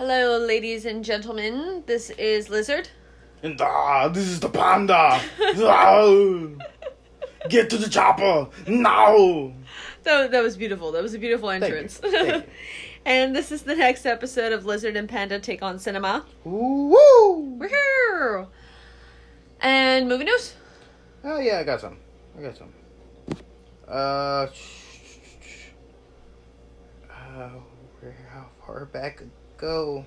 Hello, ladies and gentlemen. This is Lizard. And ah, this is the panda. Ah, Get to the chopper now. That, that was beautiful. That was a beautiful Thank you. entrance. Thank you. and this is the next episode of Lizard and Panda Take on Cinema. Woo! We're here. And movie news. Oh yeah, I got some. I got some. Uh, uh where how far back go?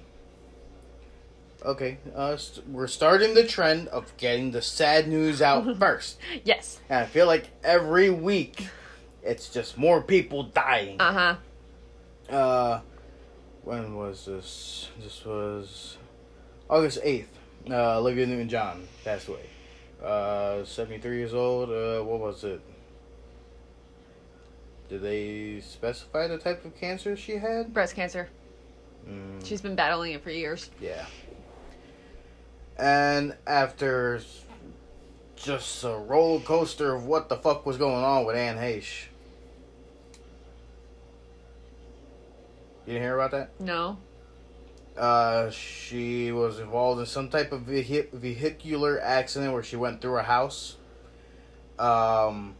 Okay, uh, st- we're starting the trend of getting the sad news out first, Yes. and I feel like every week it's just more people dying. Uh huh. Uh, when was this? This was August eighth. Uh, Olivia Newton-John passed away. Uh, seventy-three years old. Uh, what was it? Did they specify the type of cancer she had? Breast cancer. Mm, She's been battling it for years. yeah. And after just a roller coaster of what the fuck was going on with Anne Heche. You didn't hear about that? No. Uh, she was involved in some type of vehi- vehicular accident where she went through a house. Um,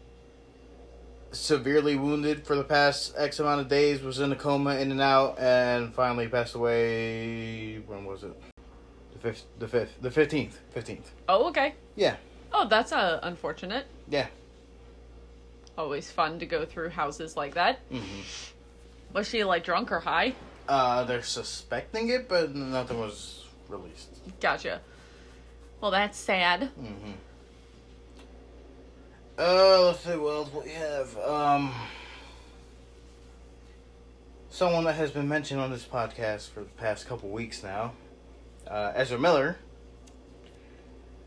severely wounded for the past X amount of days, was in a coma, in and out, and finally passed away. When was it? The fifth, the fifth, the fifteenth, fifteenth. Oh, okay. Yeah, Oh, that's uh, unfortunate. yeah. Always fun to go through houses like that. hmm Was she like drunk or high? Uh, they're suspecting it, but nothing was released. Gotcha. Well, that's sad. Mm-hmm. Uh, let's see what else we have. Um, someone that has been mentioned on this podcast for the past couple weeks now, uh, Ezra Miller,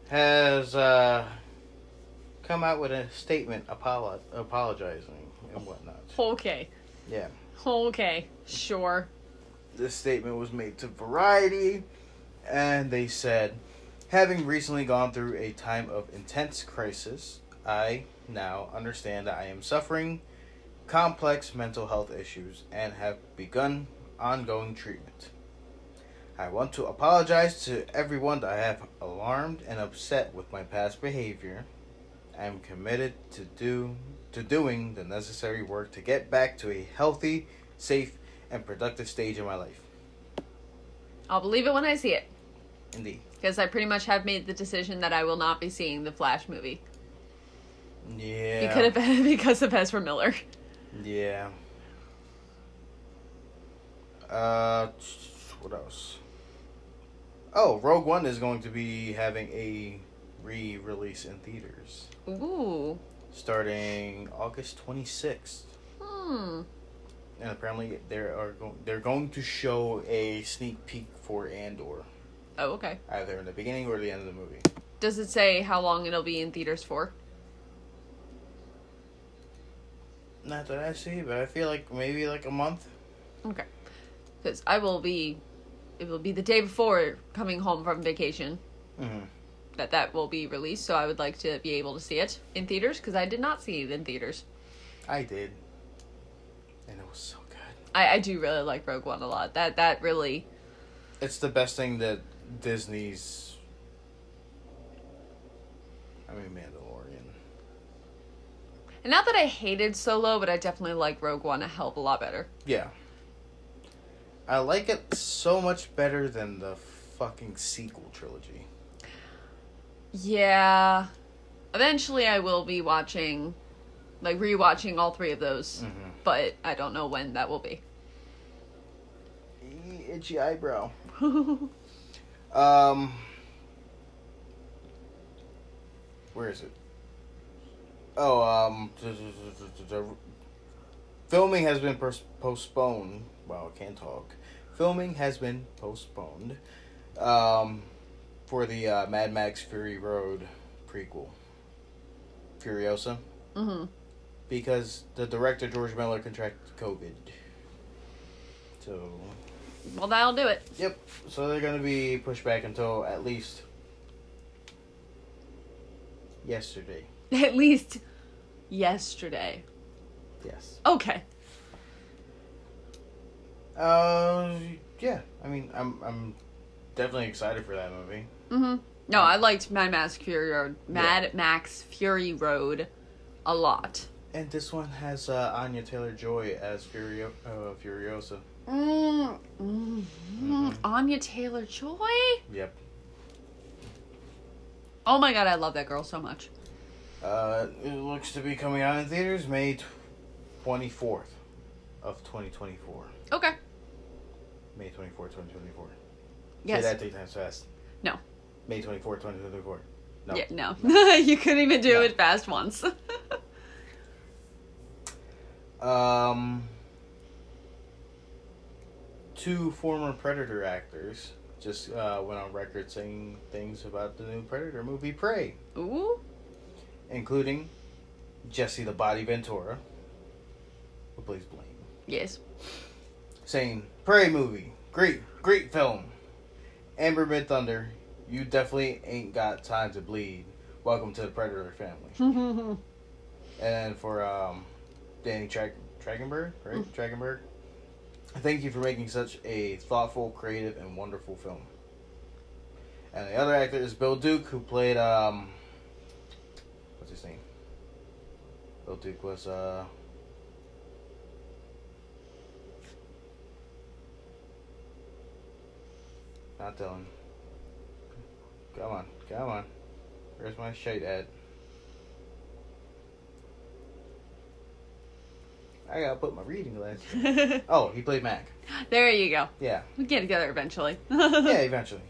has uh, come out with a statement apolo- apologizing and whatnot. Okay. Yeah. Okay. Sure. This statement was made to Variety, and they said, Having recently gone through a time of intense crisis, I now understand that I am suffering complex mental health issues and have begun ongoing treatment. I want to apologize to everyone that I have alarmed and upset with my past behavior. I am committed to do to doing the necessary work to get back to a healthy, safe, and productive stage in my life. I'll believe it when I see it. Indeed. Because I pretty much have made the decision that I will not be seeing the Flash movie. Yeah. It could have been because of Ezra Miller. Yeah. Uh, what else? Oh, Rogue One is going to be having a re-release in theaters Ooh. starting August twenty sixth, Hmm. and apparently they are go- they're going to show a sneak peek for Andor Oh, okay. either in the beginning or the end of the movie. Does it say how long it'll be in theaters for? Not that I see, but I feel like maybe like a month. Okay. Because I will be, it will be the day before coming home from vacation Mm-hmm. that that will be released. So I would like to be able to see it in theaters because I did not see it in theaters. I did, and it was so good. I, I do really like Rogue One a lot. That that really It's the best thing that Disney's. I mean, Mandalorian. And not that I hated Solo, but I definitely like Rogue One a hell of a lot better. Yeah. I like it so much better than the fucking sequel trilogy. Yeah. Eventually, I will be watching, like rewatching all three of those, Mm-hmm. but I don't know when that will be. Itchy eyebrow. Um. Where is it? Oh, um. Filming has been pers- postponed. Wow, I can't talk. Filming has been postponed. Um, for the uh, Mad Max Fury Road prequel. Furiosa. hmm Because the director, George Miller, contracted COVID. So, Well, that'll do it. Yep. So they're gonna be pushed back until at least yesterday. At least yesterday. Yes. Okay. Uh, yeah. I mean, I'm I'm definitely excited for that movie. Mm-hmm. No, I liked Mad Max Fury Road. Mad Max Fury Road, a lot. And this one has uh, Anya Taylor Joy as Furio- uh, Furiosa. Mm, mm, Mhm. Anya Taylor Joy. Yep. Oh my god, I love that girl so much. Uh, it looks to be coming out in theaters May twenty fourth of twenty twenty four. Okay. May twenty fourth, twenty twenty four. Yes. Say that three times fast. No. May twenty fourth, twenty twenty four. No. Yeah, no. you couldn't even do No. it fast once. Um, two former Predator actors just uh, went on record saying things about the new Predator movie Prey, Ooh. Including Jesse the Body Ventura, who plays Blaine, Yes. saying, Prey movie, great, great film. Amber Midthunder, you definitely ain't got time to bleed. Welcome to the Predator family. And for um, Danny Tra- Tragenberg, right? Mm. Tragenberg. Thank you for making such a thoughtful, creative, and wonderful film. And the other actor is Bill Duke, who played um, what's his name? Duke was uh. Not telling Come on, come on. Where's my shade at? I gotta put my reading glasses. Oh, he played Mac. there you go. Yeah, We get together eventually. yeah, eventually.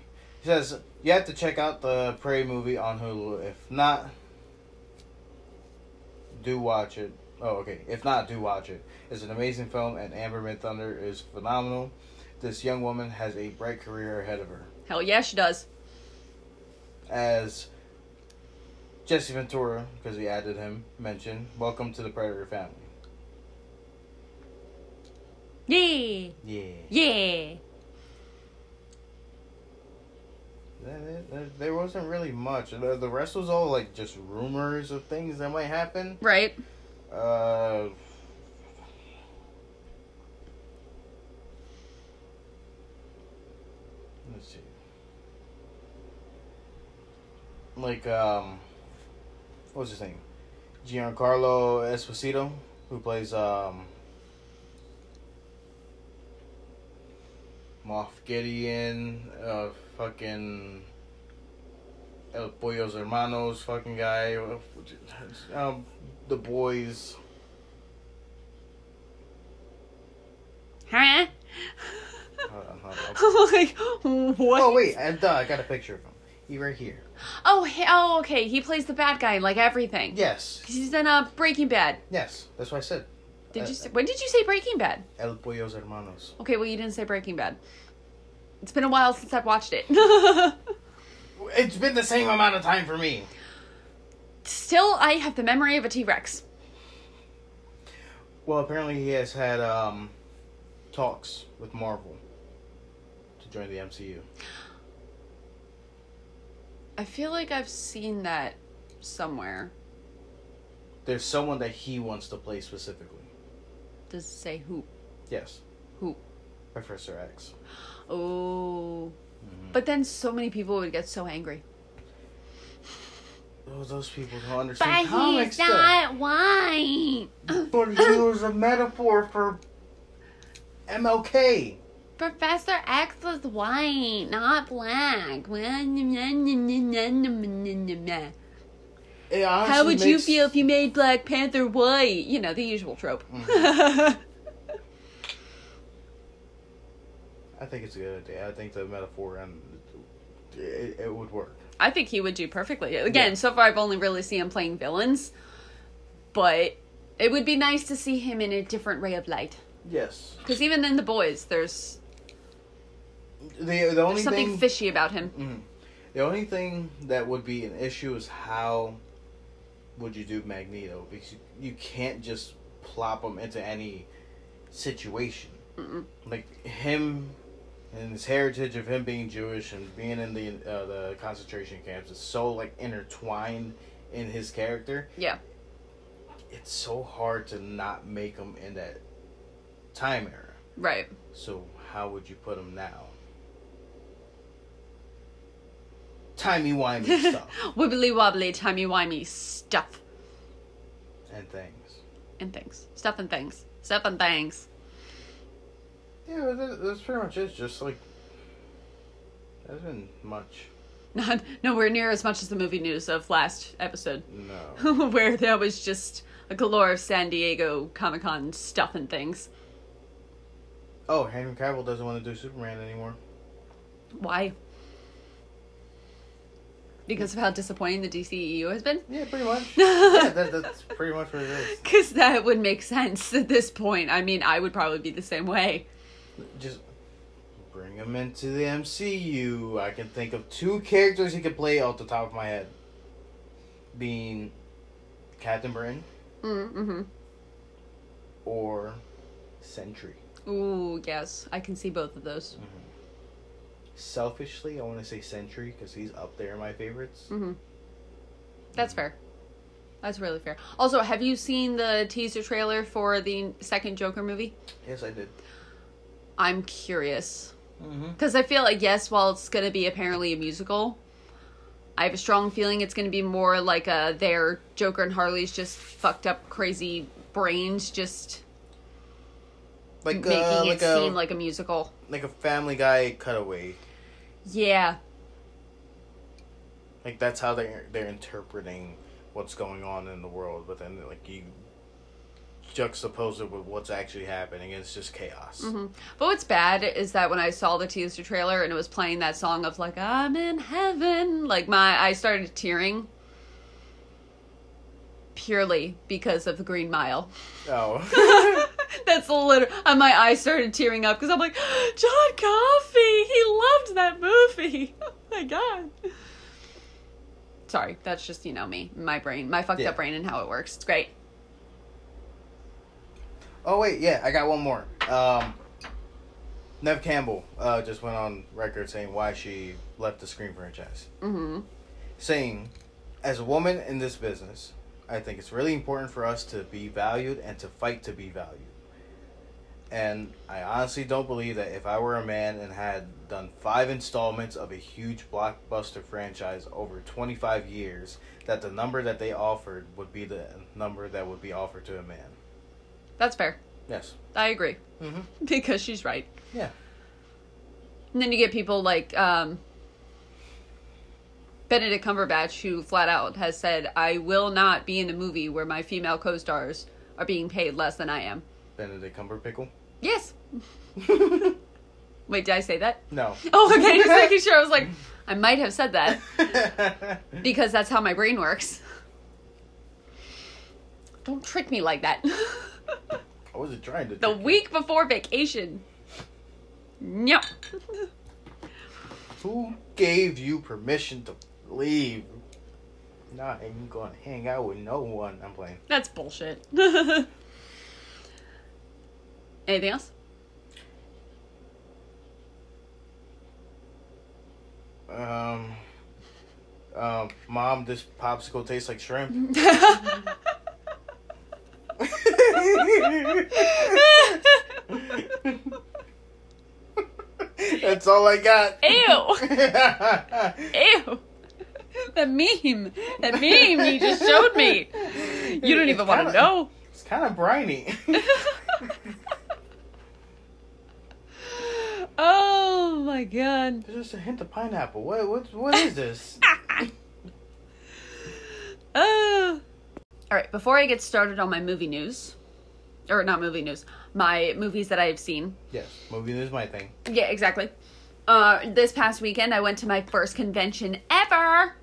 He says you have to check out the Prey movie on Hulu. If not, do watch it. Oh, okay. If not, do watch it. It's an amazing film, and Amber Midthunder is phenomenal. This young woman has a bright career ahead of her. Hell yeah, she does. As Jesse Ventura, because we added him, mentioned, welcome to the Predator family. Yeah. Yeah. Yeah. There- wasn't really much. The the rest was all like just rumors of things that might happen. Right. Uh, let's see. Like um, what's his name? Giancarlo Esposito, who plays um, Moff Gideon, uh, fucking El Pollos Hermanos, fucking guy, um, the boys. Huh? Hold on, hold on. like what? Oh wait, and uh, I got a picture of him. He right here. Oh, he, oh, okay. He plays the bad guy in like everything. Yes, He's in uh, Breaking Bad. yes, that's what I said. Did Uh, you? Say, when did you say Breaking Bad? El Pollos Hermanos. Okay, well you didn't say Breaking Bad. It's been a while since I've watched it. It's been the same amount of time for me. Still, I have the memory of a T Rex. Well, apparently he has had um, talks with Marvel to join the MCU. I feel like I've seen that somewhere. There's someone that he wants to play specifically. Does it say who? Yes. Who? Professor X. Oh. Mhm. But then so many people would get so angry. Oh, those people don't understand comics stuff. white. But he was a metaphor for MLK. Professor X was white, not black. It How honestly would you feel if you made Black Panther white? You know, the usual trope. I think it's a good idea. I think the metaphor and it, it would work. I think he would do perfectly. Again, Yeah. so far I've only really seen him playing villains, but it would be nice to see him in a different ray of light. Yes. Because even in the boys, there's, The the only there's something thing fishy about him. Mhm. the only thing that would be an issue is how would you do Magneto because you, you can't just plop him into any situation. Mm-mm. Like him and his heritage of him being Jewish and being in the uh, the concentration camps is so like intertwined in his character. Yeah. It's so hard to not make him in that time era. Right. So how would you put him now? Timey wimey stuff. Wibbly wobbly timey wimey stuff. And things. And things. Stuff and things. Stuff and things. Yeah, that, that's pretty much it. Just like there's been much. Not nowhere near as much as the movie news of last episode, No. where there was just a galore of San Diego Comic Con stuff and things. oh, Henry Cavill doesn't want to do Superman anymore. Why? Because of how disappointing the DCEU has been? Yeah, pretty much. yeah, that, that's pretty much what it is. Because that would make sense at this point. I mean, I would probably be the same way. Just bring him into the MCU. I can think of two characters he could play off the top of my head. Being Captain Britain Mm-hmm. or Sentry. Ooh, yes. I can see both of those. Selfishly, I want to say Sentry because he's up there in my favorites. Mm-hmm. That's fair. That's really fair. Also, have you seen the teaser trailer for the second Joker movie? Yes, I did. I'm curious. Mm-hmm. Because I feel like, yes, while it's going to be apparently a musical, I have a strong feeling it's going to be more like a their Joker and Harley's just fucked up, crazy brains just Like making uh, it a seem like a musical. like a Family Guy cutaway. Yeah. Like that's how they they're interpreting what's going on in the world, but then like you juxtapose it with what's actually happening, it's just chaos. hmm But what's bad is that when I saw the teaser trailer and it was playing that song of like I'm in heaven, like my I started tearing purely because of the Green Mile. Oh, That's little. And my eyes started tearing up because I'm like, John Coffey, he loved that movie. Oh my god. Sorry, that's just you know me, my brain, my fucked Yeah. up brain, and how it works. It's great. Oh wait, yeah, I got one more. Um, Neve Campbell uh, just went on record saying why she left the Scream franchise, hmm saying, "As a woman in this business, I think it's really important for us to be valued and to fight to be valued." And I honestly don't believe that if I were a man and had done five installments of a huge blockbuster franchise over 25 years, that the number that they offered would be the number that would be offered to a man. That's fair. Yes. I agree Mm-hmm. because she's right. Yeah. And then you get people like um, Benedict Cumberbatch, who flat out has said, "I will not be in a movie where my female co-stars are being paid less than I am." Benedict Cumberpickle? Yes. Wait, did I say that? No. Oh, okay. Just making sure. I was like, I might have said that because that's how my brain works. Don't trick me like that. I wasn't trying to. the trick you. week before vacation. No. Who gave you permission to leave? No, I ain't gonna hang out with no one. I'm playing. That's bullshit. Anything else? Um, um, mom, this popsicle tastes like shrimp. That's all I got. Ew. Ew. That meme. That meme you just showed me. You don't even want to know. It's kind of briny. oh my god. There's just a hint of pineapple. What? What? What is this? Oh. All right, before I get started on my movie news, or not movie news, my movies that I have seen. yes, movie is my thing. Yeah, exactly. Uh, this past weekend, I went to my first convention ever.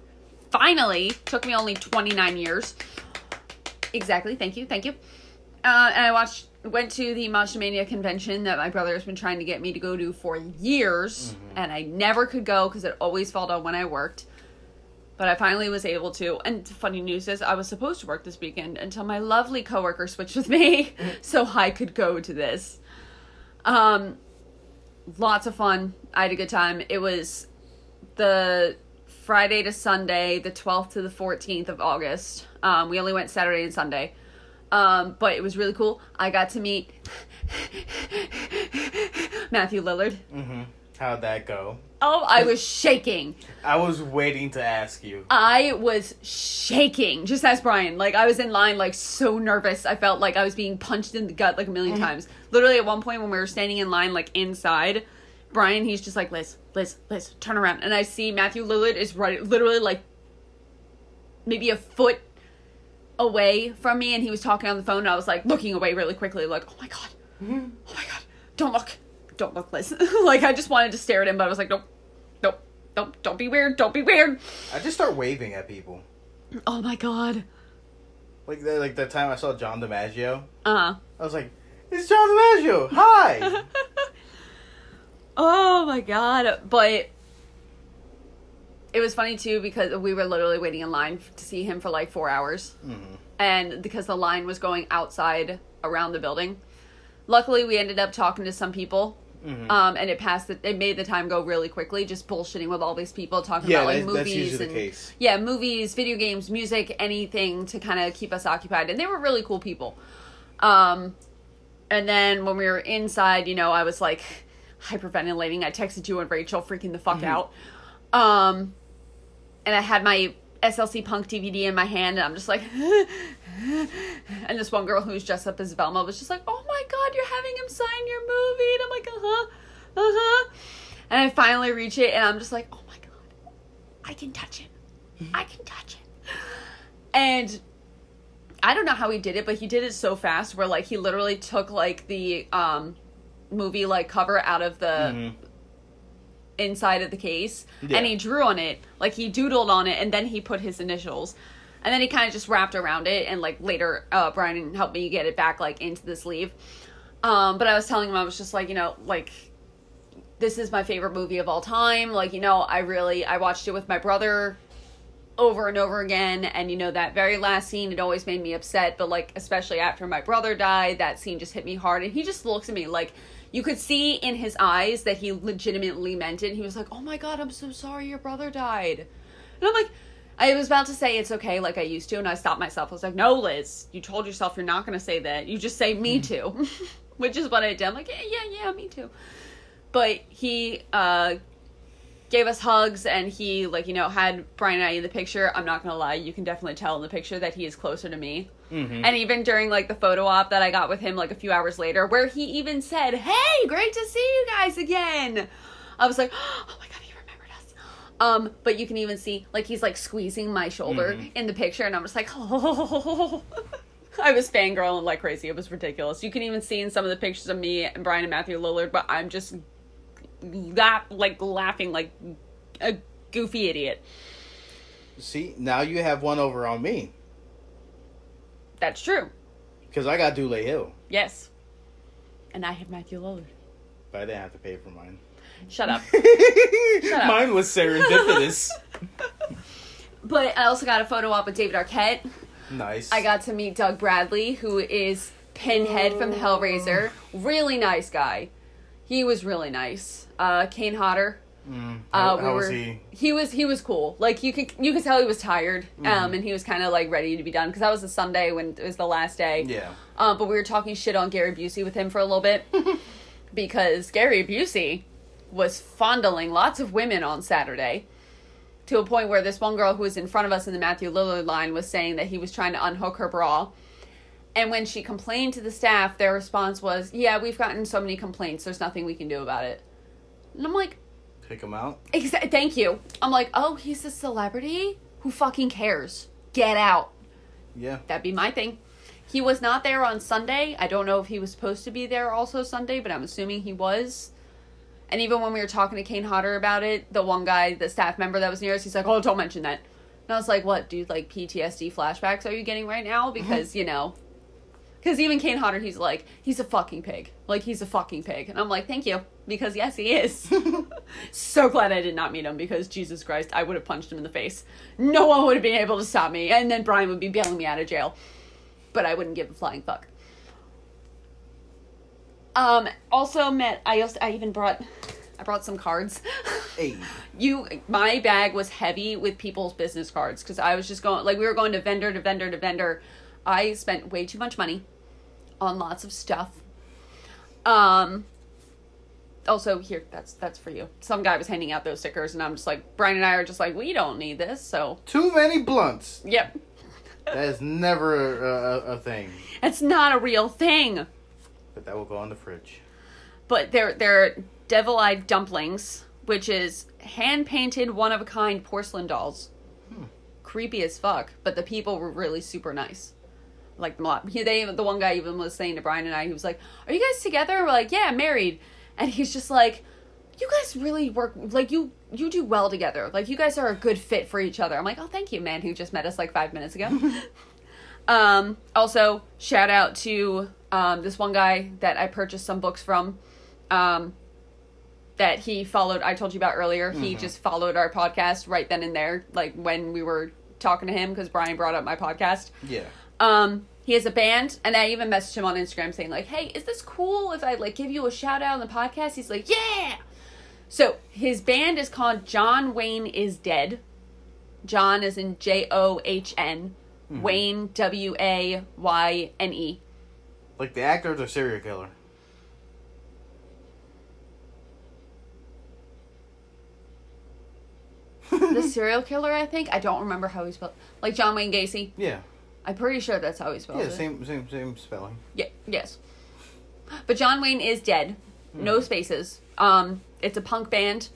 Finally, took me only 29 years. Exactly. Thank you. Thank you. Uh, and I watched, went to the Mania convention that my brother has been trying to get me to go to for years, and I never could go because it always fell on when I worked. But I finally was able to. And funny news is, I was supposed to work this weekend until my lovely coworker switched with me, so I could go to this. Um, lots of fun. I had a good time. It was the Friday to Sunday, the 12th to the 14th of August. Um, we only went Saturday and Sunday. Um, but it was really cool. I got to meet Matthew Lillard. Mm-hmm. How'd that go? Oh, I was shaking. I was waiting to ask you. I was shaking. Just ask Brian. Like I was in line, like so nervous. I felt like I was being punched in the gut like a 1000000 mm-hmm. times. Literally, at one point when we were standing in line, like inside, Brian, he's just like, Liz, Liz, Liz, turn around, and I see Matthew Lillard is right, literally like maybe a foot away from me, and he was talking on the phone. And I was like looking away really quickly, like, oh my god, mm-hmm. oh my god, don't look, don't look, Liz. like I just wanted to stare at him, but I was like, nope, nope, nope, don't be weird, don't be weird. I just start waving at people. Oh my god. Like the, like the time I saw John DiMaggio, Uh huh. I was like, "It's John DiMaggio! Hi!" Oh my god. But it was funny too because we were literally waiting in line to see him for like four hours. Mhm. And because the line was going outside around the building. Luckily, we ended up talking to some people. Mhm. Um, and it passed. The, it made the time go really quickly, just bullshitting with all these people talking Yeah, about like that's- movies that's usually the and case. yeah, movies, video games, music, anything to kind of keep us occupied. And they were really cool people. Um, and then when we were inside, you know, I was like hyperventilating. I texted you and Rachel, freaking the fuck Mm-hmm. out. Um, and I had my SLC Punk DVD in my hand, and I'm just like, and this one girl who's dressed up as Velma was just like, "Oh you're having him sign your movie," and I'm like, "Uh huh, uh huh," and I finally reach it, and I'm just like, "Oh my god, I can touch it, I can touch it," and I don't know how he did it, but he did it so fast where like he literally took like the um movie like cover out of the Mhm. inside of the case Yeah. and he drew on it. Like he doodled on it and then he put his initials. And then he kind of just wrapped around it and like later uh brian helped me get it back like into the sleeve um but i was telling him i was just like you know like this is my favorite movie of all time. Like you know i really i watched it with my brother over and over again. And you know that very last scene it always made me upset. But like especially after my brother died that scene just hit me hard. And he just looks at me like you could see in his eyes that he legitimately meant it. He was like oh my god i'm so sorry your brother died. And i'm like i was about to say it's okay. Like i used to and i stopped myself. I was like no liz you told yourself you're not going to say that. You just say me too which is what i did i'm like yeah yeah yeah me too but he uh gave us hugs and he like you know had Brian and I in the picture. I'm not gonna lie, you can definitely tell in the picture that he is closer to me. Mhm. And even during like the photo op that I got with him like a few hours later, where he even said, "Hey, great to see you guys again," I was like, "Oh my god, he remembered us." Um, but you can even see like he's like squeezing my shoulder Mhm. in the picture, and I'm just like, "Oh." I was fangirling like crazy. It was ridiculous. You can even see in some of the pictures of me and Brian and Matthew Lillard, but I'm just laugh like laughing like a goofy idiot. See, now you have one over on me That's true. because I got Dule Hill, Yes. And I have Matthew Lillard. but I didn't have to pay for mine. Shut up. Shut up. Mine was serendipitous. But I also got a photo op with David Arquette. Nice. I got to meet Doug Bradley, who is Pinhead from Hellraiser. Really nice guy. He was really nice. Uh, Kane Hodder. Mm, Uh, we how were, was he? he was he was cool. Like you could you could tell he was tired, um, Mhm. and he was kind of like ready to be done because that was a Sunday when it was the last day. Yeah. Um, but we were talking shit on Gary Busey with him for a little bit because Gary Busey was fondling lots of women on Saturday to a point where this one girl who was in front of us in the Matthew Lillard line was saying that he was trying to unhook her bra. And when she complained to the staff, their response was, "Yeah, we've gotten so many complaints. There's nothing we can do about it." And I'm like, Pick him out. Exa- thank you. I'm like, "Oh, he's a celebrity? Who fucking cares? Get out." Yeah. That'd be my thing. He was not there on Sunday. I don't know if he was supposed to be there also Sunday, but I'm assuming he was. And even when we were talking to Kane Hodder about it, the one guy, the staff member that was near us, he's like, "Oh, don't mention that." And I was like, "What, dude? Like PTSD flashbacks are you getting right now? Mm-hmm. Because you know." Because even Kane Hodder, he's like, he's a fucking pig. Like, he's a fucking pig. And I'm like, thank you. Because, yes, he is. so glad I did not meet him because, Jesus Christ, I would have punched him in the face. No one would have been able to stop me. And then Brian would be bailing me out of jail. But I wouldn't give a flying fuck. Um, also met, I also, I even brought, I brought some cards. Hey. you my bag was heavy with people's business cards because i was just going like we were going to vendor to vendor to vendor i spent way too much money on lots of stuff um also here that's that's for you. Some guy was handing out those stickers, and I'm just like Brian and I are just like we don't need this. So Too many blunts. yep, That is never a, a, a thing. it's not a real thing. But that will go on the fridge. But they're they're devil eyed dumplings, which is hand painted one of a kind porcelain dolls. Creepy as fuck, but the people were really super nice. Like them a lot. He, they the one guy even was saying to Brian and I, he was like, "Are you guys together?" We're like, "Yeah, married," and he's just like, "You guys really work like you you do well together. Like you guys are a good fit for each other." I'm like, "Oh, thank you, man." Who just met us like five minutes ago. um, also, shout out to um, this one guy that I purchased some books from. Um, that he followed. I told you about earlier. He just followed our podcast right then and there, like when we were talking to him because Brian brought up my podcast. Yeah. Um, he has a band, and I even messaged him on Instagram saying like, "Hey, is this cool if I like give you a shout out on the podcast?" He's like, "Yeah." So his band is called John Wayne is Dead. John is in J O H N. Wayne W A Y N E. Like the actor or the serial killer? The serial killer, I think. I don't remember how he spelled. Like John Wayne Gacy. Yeah. I'm pretty sure that's how he spelled Yeah, it. same same same spelling. Yeah, yes. But John Wayne is dead. No spaces. Um, it's a punk band.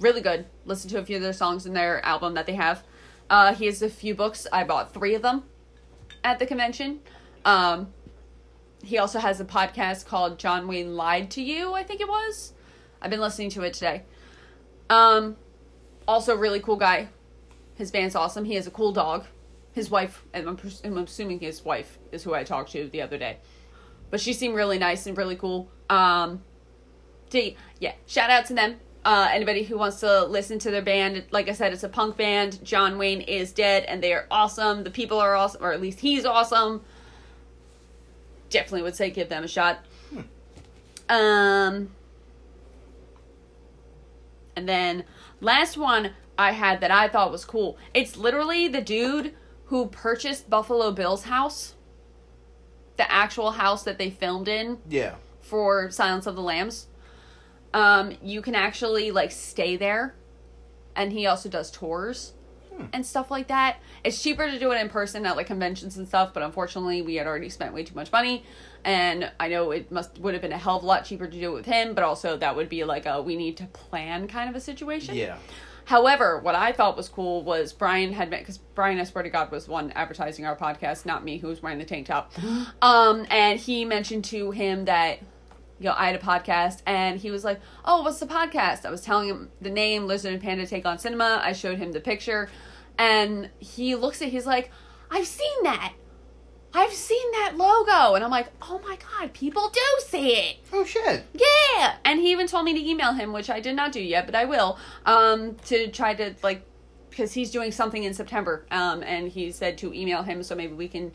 Really good. Listen to a few of their songs in their album that they have. Uh, he has a few books. I bought three of them at the convention. Um, he also has a podcast called John Wayne Lied to You, I think it was. I've been listening to it today. Um, also, really cool guy. His band's awesome. He has a cool dog. His wife, and I'm, I'm assuming his wife is who I talked to the other day. But she seemed really nice and really cool. Um, D, yeah, shout out to them. Uh, anybody who wants to listen to their band, like I said, it's a punk band. John Wayne is dead, and they are awesome. The people are awesome, or at least he's awesome. Definitely would say give them a shot. Um, and then last one I had that I thought was cool. It's literally the dude who purchased Buffalo Bill's house, the actual house that they filmed in Yeah. for Silence of the Lambs. Um, you can actually like stay there, and he also does tours and stuff like that. It's cheaper to do it in person at like conventions and stuff, but unfortunately, we had already spent way too much money, and I know it must would have been a hell of a lot cheaper to do it with him, but also that would be like a we need to plan kind of a situation. Yeah. However, what I thought was cool was Brian had met because Brian, I swear to God, was one advertising our podcast, not me, who was wearing the tank top. Um, and he mentioned to him that you know I had a podcast, and he was like, "Oh, what's the podcast?" I was telling him the name, Lizard and Panda Take on Cinema. I showed him the picture, and he looks at, he's like, "I've seen that." I've seen that logo, and I'm like, oh my god, people do see it. Oh shit. Yeah, and he even told me to email him, which I did not do yet, but I will. Um, to try to like, because he's doing something in September. Um, and he said to email him, so maybe we can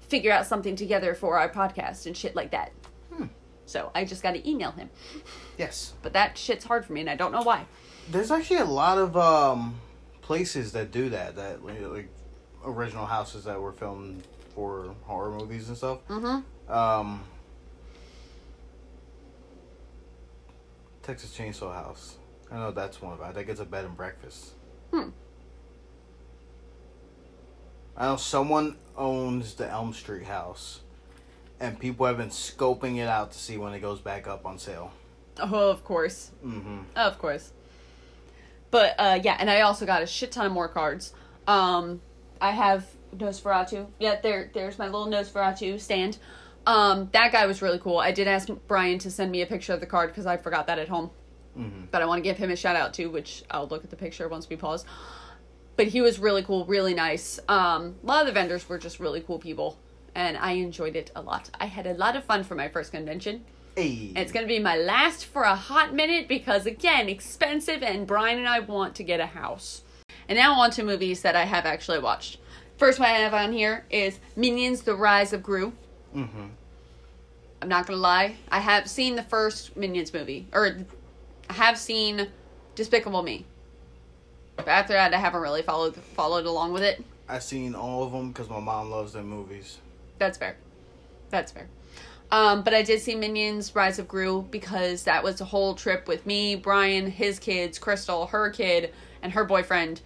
figure out something together for our podcast and shit like that. Hmm. So I just got to email him, Yes. but that shit's hard for me, and I don't know why. There's actually a lot of um places that do that. That like, original houses that were filmed for horror movies and stuff. Mm-hmm. Um. Texas Chainsaw House. I know that's one of it. I think it's a bed and breakfast. Hmm. I know someone owns the Elm Street house, and people have been scoping it out to see when it goes back up on sale. Oh, of course. Mm-hmm. Of course. But uh yeah, and I also got a shit ton of more cards. Um I have Nosferatu. Yeah, there there's my little Nosferatu stand. Um that guy was really cool. I did ask Brian to send me a picture of the card because I forgot that at home. Mm-hmm. But I want to give him a shout out too, which I'll look at the picture once we pause. But he was really cool, really nice. Um a lot of the vendors were just really cool people and I enjoyed it a lot. I had a lot of fun for my first convention. Hey. It's going to be my last for a hot minute because, again, expensive, and Brian and I want to get a house. And now on to movies that I have actually watched. First one I have on here is Minions The Rise of Gru. Mm-hmm. I'm not going to lie, I have seen the first Minions movie, or I have seen Despicable Me. But after that, I haven't really followed followed along with it. I've seen all of them because my mom loves them movies. That's fair. That's fair. Um, but I did see Minions Rise of Gru because that was a whole trip with me, Brian, his kids, Crystal, her kid, and her boyfriend.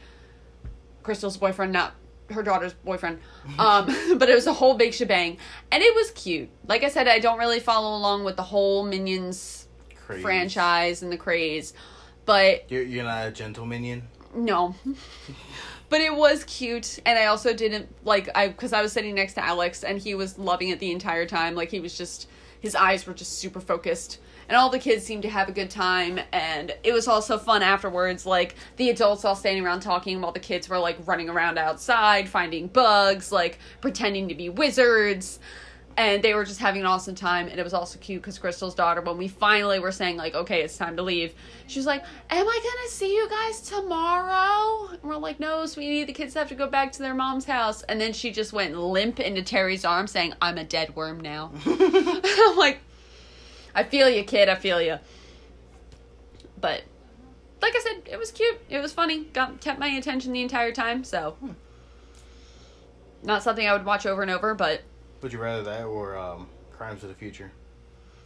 Crystal's boyfriend, not her daughter's boyfriend. Um, but it was a whole big shebang. And it was cute. Like I said, I don't really follow along with the whole Minions Crazy. franchise and the craze. But You're, you're not a gentle minion? no. but it was cute and I also didn't like I cuz I was sitting next to Alex and he was loving it the entire time. Like he was just his eyes were just super focused. And all the kids seemed to have a good time and it was also fun afterwards. Like the adults all standing around talking while the kids were like running around outside finding bugs like pretending to be wizards and they were just having an awesome time and it was also cute because crystal's daughter when we finally were saying like okay it's time to leave she was like am i gonna see you guys tomorrow? And we're like no sweetie the kids have to go back to their mom's house. And then she just went limp into terry's arms saying i'm a dead worm now. I'm like i feel you kid i feel you but like i said it was cute. It was funny. Got kept my attention the entire time so. Hmm. Not something i would watch over and over but Would you rather that or um, Crimes of the Future?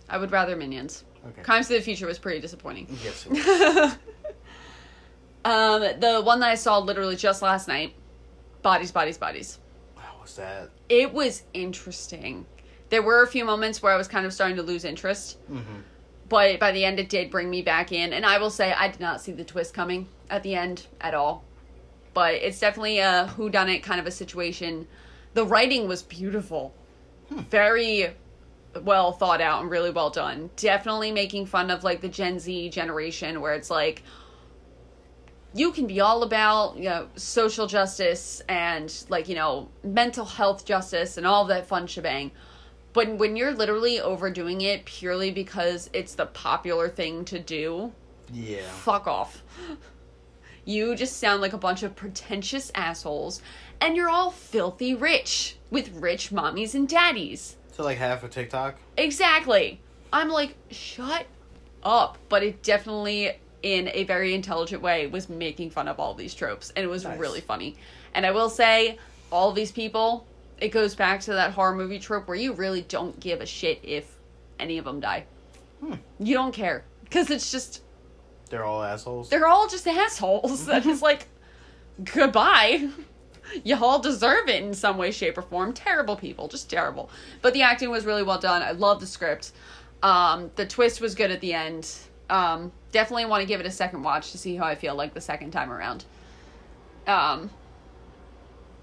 I would rather Minions. Okay. Crimes of the Future was pretty disappointing. Yes. It was. um, the one that I saw literally just last night, Bodies, Bodies, Bodies. How was that? It was interesting. There were a few moments where I was kind of starting to lose interest, Mm-hmm. but by the end it did bring me back in. And I will say I did not see the twist coming at the end at all. But it's definitely a whodunit kind of a situation. The writing was beautiful. Very well thought out and really well done. Definitely making fun of like the Gen Z generation where it's like you can be all about, you know, social justice and like, you know, mental health justice and all that fun shebang. But when you're literally overdoing it purely because it's the popular thing to do, Yeah. fuck off. You just sound like a bunch of pretentious assholes, and you're all filthy rich with rich mommies and daddies. So like half of TikTok. Exactly. I'm like, shut up. But it definitely, in a very intelligent way, was making fun of all these tropes, and it was Nice. really funny. And I will say, all these people, it goes back to that horror movie trope where you really don't give a shit if any of them die. Hmm. You don't care. Because it's just, They're all assholes. they're all just assholes. and it's like, goodbye. You all deserve it in some way, shape, or form. Terrible people, just terrible. But the acting was really well done. I love the script. Um, the twist was good at the end. Um, definitely want to give it a second watch to see how I feel like the second time around. Um,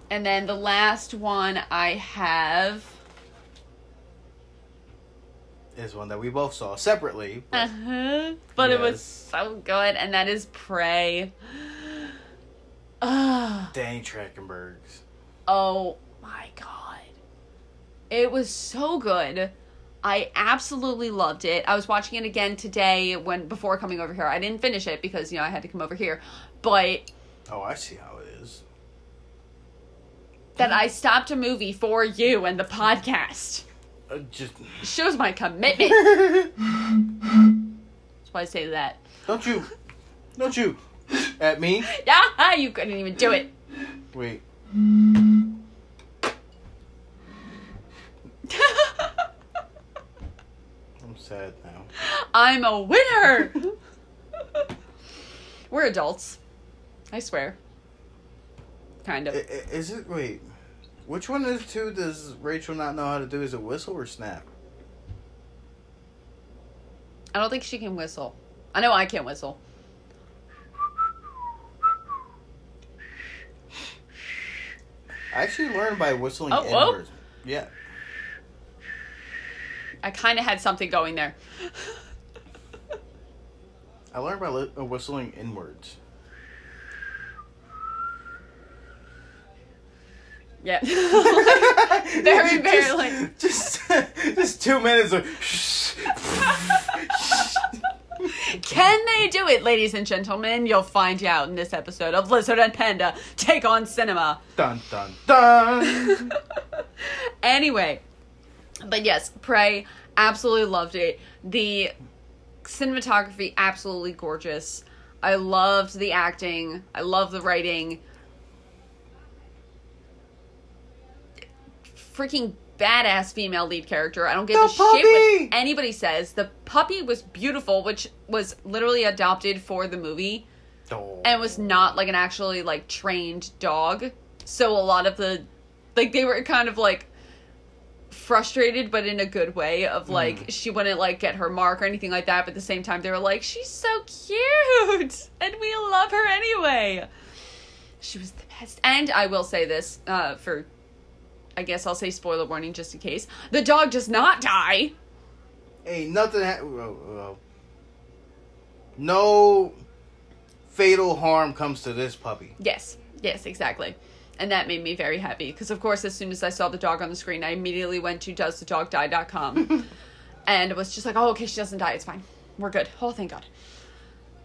and then the last one I have. is one that we both saw separately. but- Uh-huh. But it was so good, and that is Prey. Ah. Danny Trachtenberg's. Oh my god. It was so good. I absolutely loved it. I was watching it again today when before coming over here. I didn't finish it because, you know, I had to come over here. But Oh, I see how it is. that I stopped a movie for you and the podcast Uh, just shows my commitment. That's why I say that. don't you, don't you, at me. Yeah, you couldn't even do it. Wait. I'm sad now. I'm a winner. We're adults. I swear. Kind I- of. i- Is it wait? Which one of the two does Rachel not know how to do? Is it whistle or snap? I don't think she can whistle. I know I can't whistle. I actually learned by whistling Oh, inwards. Yeah. I kind of had something going there. I learned by li- uh, whistling inwards. Yeah. Very, very, just, like- just just two minutes of Can they do it, ladies and gentlemen? You'll find out in this episode of Lizard and Panda Take on Cinema. dun dun dun. anyway, but yes, Prey, absolutely loved it. The cinematography, absolutely gorgeous. I loved the acting. I love the writing. Freaking badass female lead character. I don't give The a shit what anybody says. The puppy was beautiful, which was literally adopted for the movie Oh. and was not like an actually like trained dog. So a lot of the like they were kind of like frustrated but in a good way of like she wouldn't like get her mark or anything like that but at the same time they were like she's so cute and we love her anyway she was the best and i will say this uh for i guess i'll say spoiler warning just in case the dog does not die Ain't nothing. Ha- well, well, no fatal harm comes to this puppy. Yes, yes, exactly. And that made me very happy because, of course, as soon as I saw the dog on the screen, I immediately went to doesthedogdie.com and was just like, oh, okay, she doesn't die. It's fine. We're good. Oh, thank God.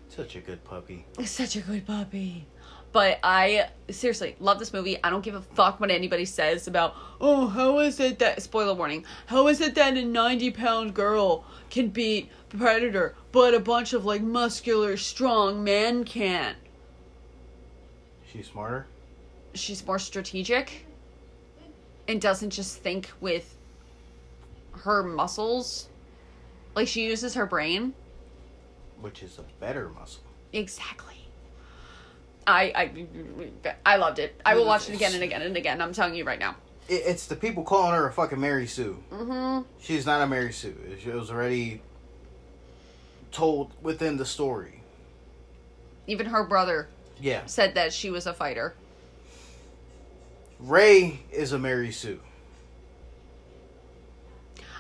Such a good puppy. Such a good puppy. But I seriously love this movie. I don't give a fuck what anybody says about, oh, how is it that, spoiler warning, how is it that a 90 pound girl can beat Predator, but a bunch of like muscular, strong men can't? She's smarter. she's more strategic and doesn't just think with her muscles. Like she uses her brain. which is a better muscle. Exactly. I I I loved it. I will watch it again and again and again. I'm telling you right now. It, it's the people calling her a fucking Mary Sue. Mhm. She's not a Mary Sue. It was already told within the story. Even her brother Yeah, said that she was a fighter. Rey is a Mary Sue.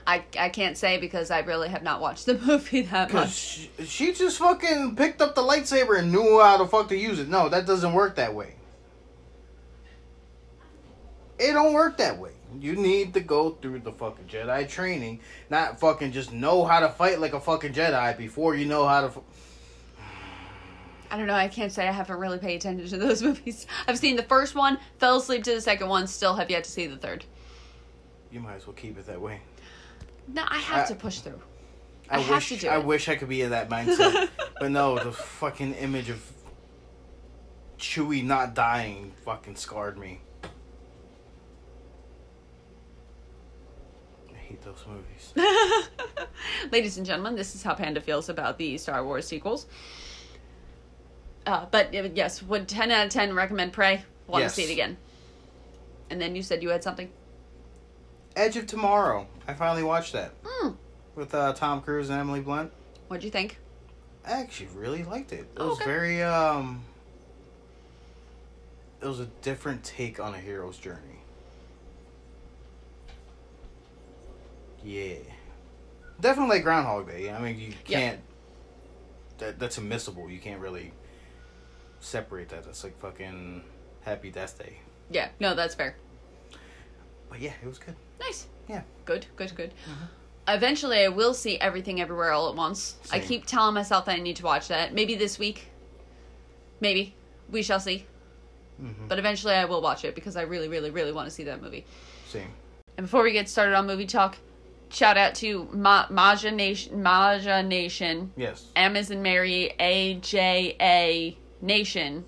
I I can't say because I really have not watched the movie that much. she, she just fucking picked up the lightsaber and knew how the fuck to use it. No, that doesn't work that way. It don't work that way. You need to go through the fucking Jedi training, not fucking just know how to fight like a fucking Jedi before you know how to. I don't know. I can't say I haven't really paid attention to those movies. I've seen the first one, fell asleep to the second one, still have yet to see the third. you might as well keep it that way. No, I have I- to push through. I, I have wish to do I it. wish I could be in that mindset, but no, the fucking image of Chewie not dying fucking scarred me. I hate those movies. Ladies and gentlemen, this is how Panda feels about the Star Wars sequels. Uh, but uh, yes, would 10 out of 10 recommend Prey? Want Yes. to see it again. And then you said you had something? Edge of Tomorrow. I finally watched that Hmm. with uh, Tom Cruise and Emily Blunt. What'd you think? I actually really liked it. It Oh, was okay. very um. It was a different take on a hero's journey. Yeah, definitely like Groundhog Day. I mean, you can't. That that's admissible. You can't really separate that. That's like fucking Happy Death Day. Yeah, no, that's fair. But yeah, it was good. Nice. Yeah. Good, good, good. Eventually, I will see everything everywhere all at once. I keep telling myself that I need to watch that. Maybe this week. Maybe. We shall see. Mhm. But eventually, I will watch it because I really, really, really want to see that movie. Same. And before we get started on movie talk, shout out to Ma- Maja Nation, Maja Nation, Yes. Amazon Mary, A J A Nation.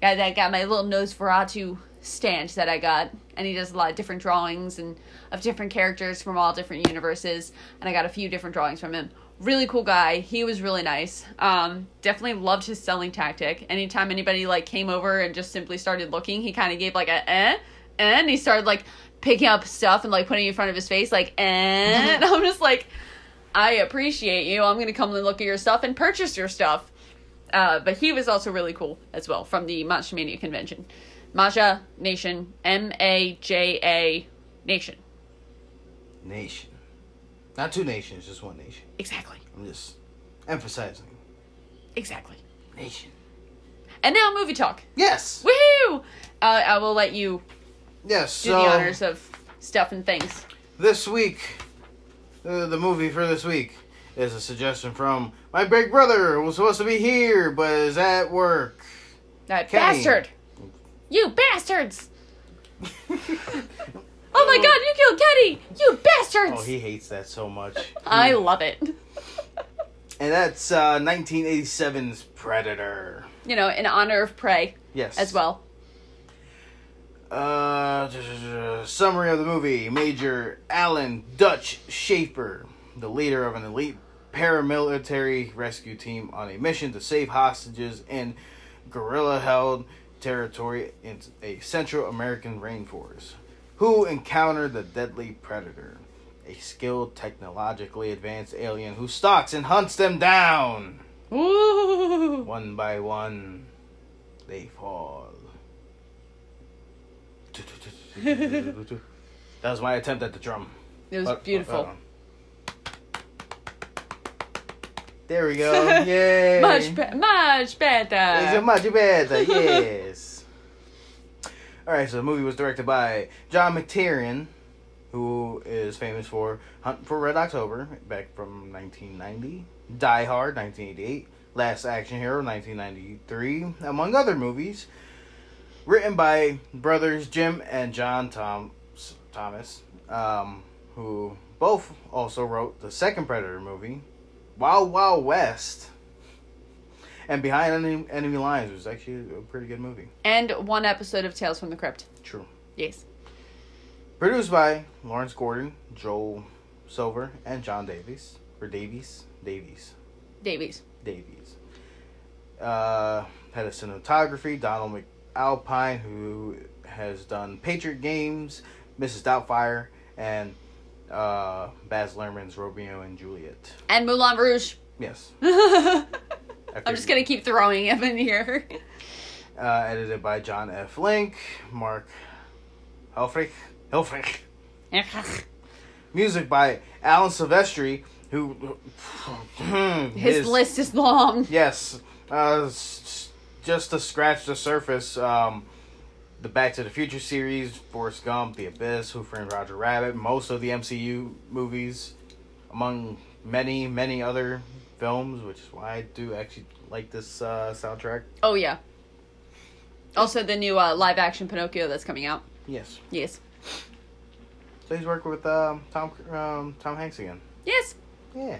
Guy that got my little nose Nosferatu stand that I got, and he does a lot of different drawings and of different characters from all different universes. And I got a few different drawings from him. Really cool guy. He was really nice. Um, definitely loved his selling tactic. Anytime anybody like came over and just simply started looking, he kind of gave like a eh, eh, and he started like picking up stuff and like putting in front of his face, like eh. and I'm just like, I appreciate you. I'm gonna come and look at your stuff and purchase your stuff. Uh, but he was also really cool as well from the Monster Mania convention. Maja Nation, M A J A Nation. Nation. Not two nations, just one nation. Exactly. I'm just emphasizing. Exactly. Nation. And now movie talk. Yes. Woohoo! Uh, I will let you Yes. do so the honors of stuff and things. this week, uh, the movie for this week is a suggestion from my big brother who was supposed to be here but is at work. That Kenny. bastard! You bastards! Oh my god, you killed Kenny! You bastards! Oh, he hates that so much. I love it. And that's uh, 1987's Predator. You know, in honor of Prey Yes. as well. Uh, summary of the movie: Major Alan Dutch Schaefer, the leader of an elite paramilitary rescue team on a mission to save hostages in guerrilla-held territory in a Central American rainforest, who encounter the deadly predator, a skilled, technologically advanced alien who stalks and hunts them down. Ooh. One by one, they fall. that was my attempt at the drum. It was Uh, uh, beautiful. uh. There we go. Yay. Much, be- much It's better. much better. Yes. All right. So the movie was directed by John McTiernan, who is famous for Hunt for Red October back from 1990, Die Hard 1988, Last Action Hero 1993, among other movies. Written by brothers Jim and John Tom Thomas, um, who both also wrote the second Predator movie, Wild Wild West. And Behind Enemy, Enemy Lines was actually a pretty good movie. And one episode of Tales from the Crypt. True. Yes. Produced by Lawrence Gordon, Joel Silver, and John Davies. Or Davies? Davies. Davies. Davies. Uh, had a cinematography, Donald McAlpine, who has done Patriot Games, Mrs. Doubtfire, and uh, Baz Luhrmann's Romeo and Juliet. And Moulin Rouge. Yes. I'm just gonna keep throwing him in here. Uh, edited by John F. Link, Mark Helfrich. Helfrich. Music by Alan Silvestri, who. His, list is long. Yes. Uh, just to scratch the surface, um, the Back to the Future series, Forrest Gump, The Abyss, Who Framed Roger Rabbit, most of the MCU movies, among many, many other films, which is why I do actually like this uh, soundtrack. Oh yeah. Also, the new uh, live action Pinocchio that's coming out. Yes. Yes. So he's working with um, Tom um, Tom Hanks again. Yes. Yeah.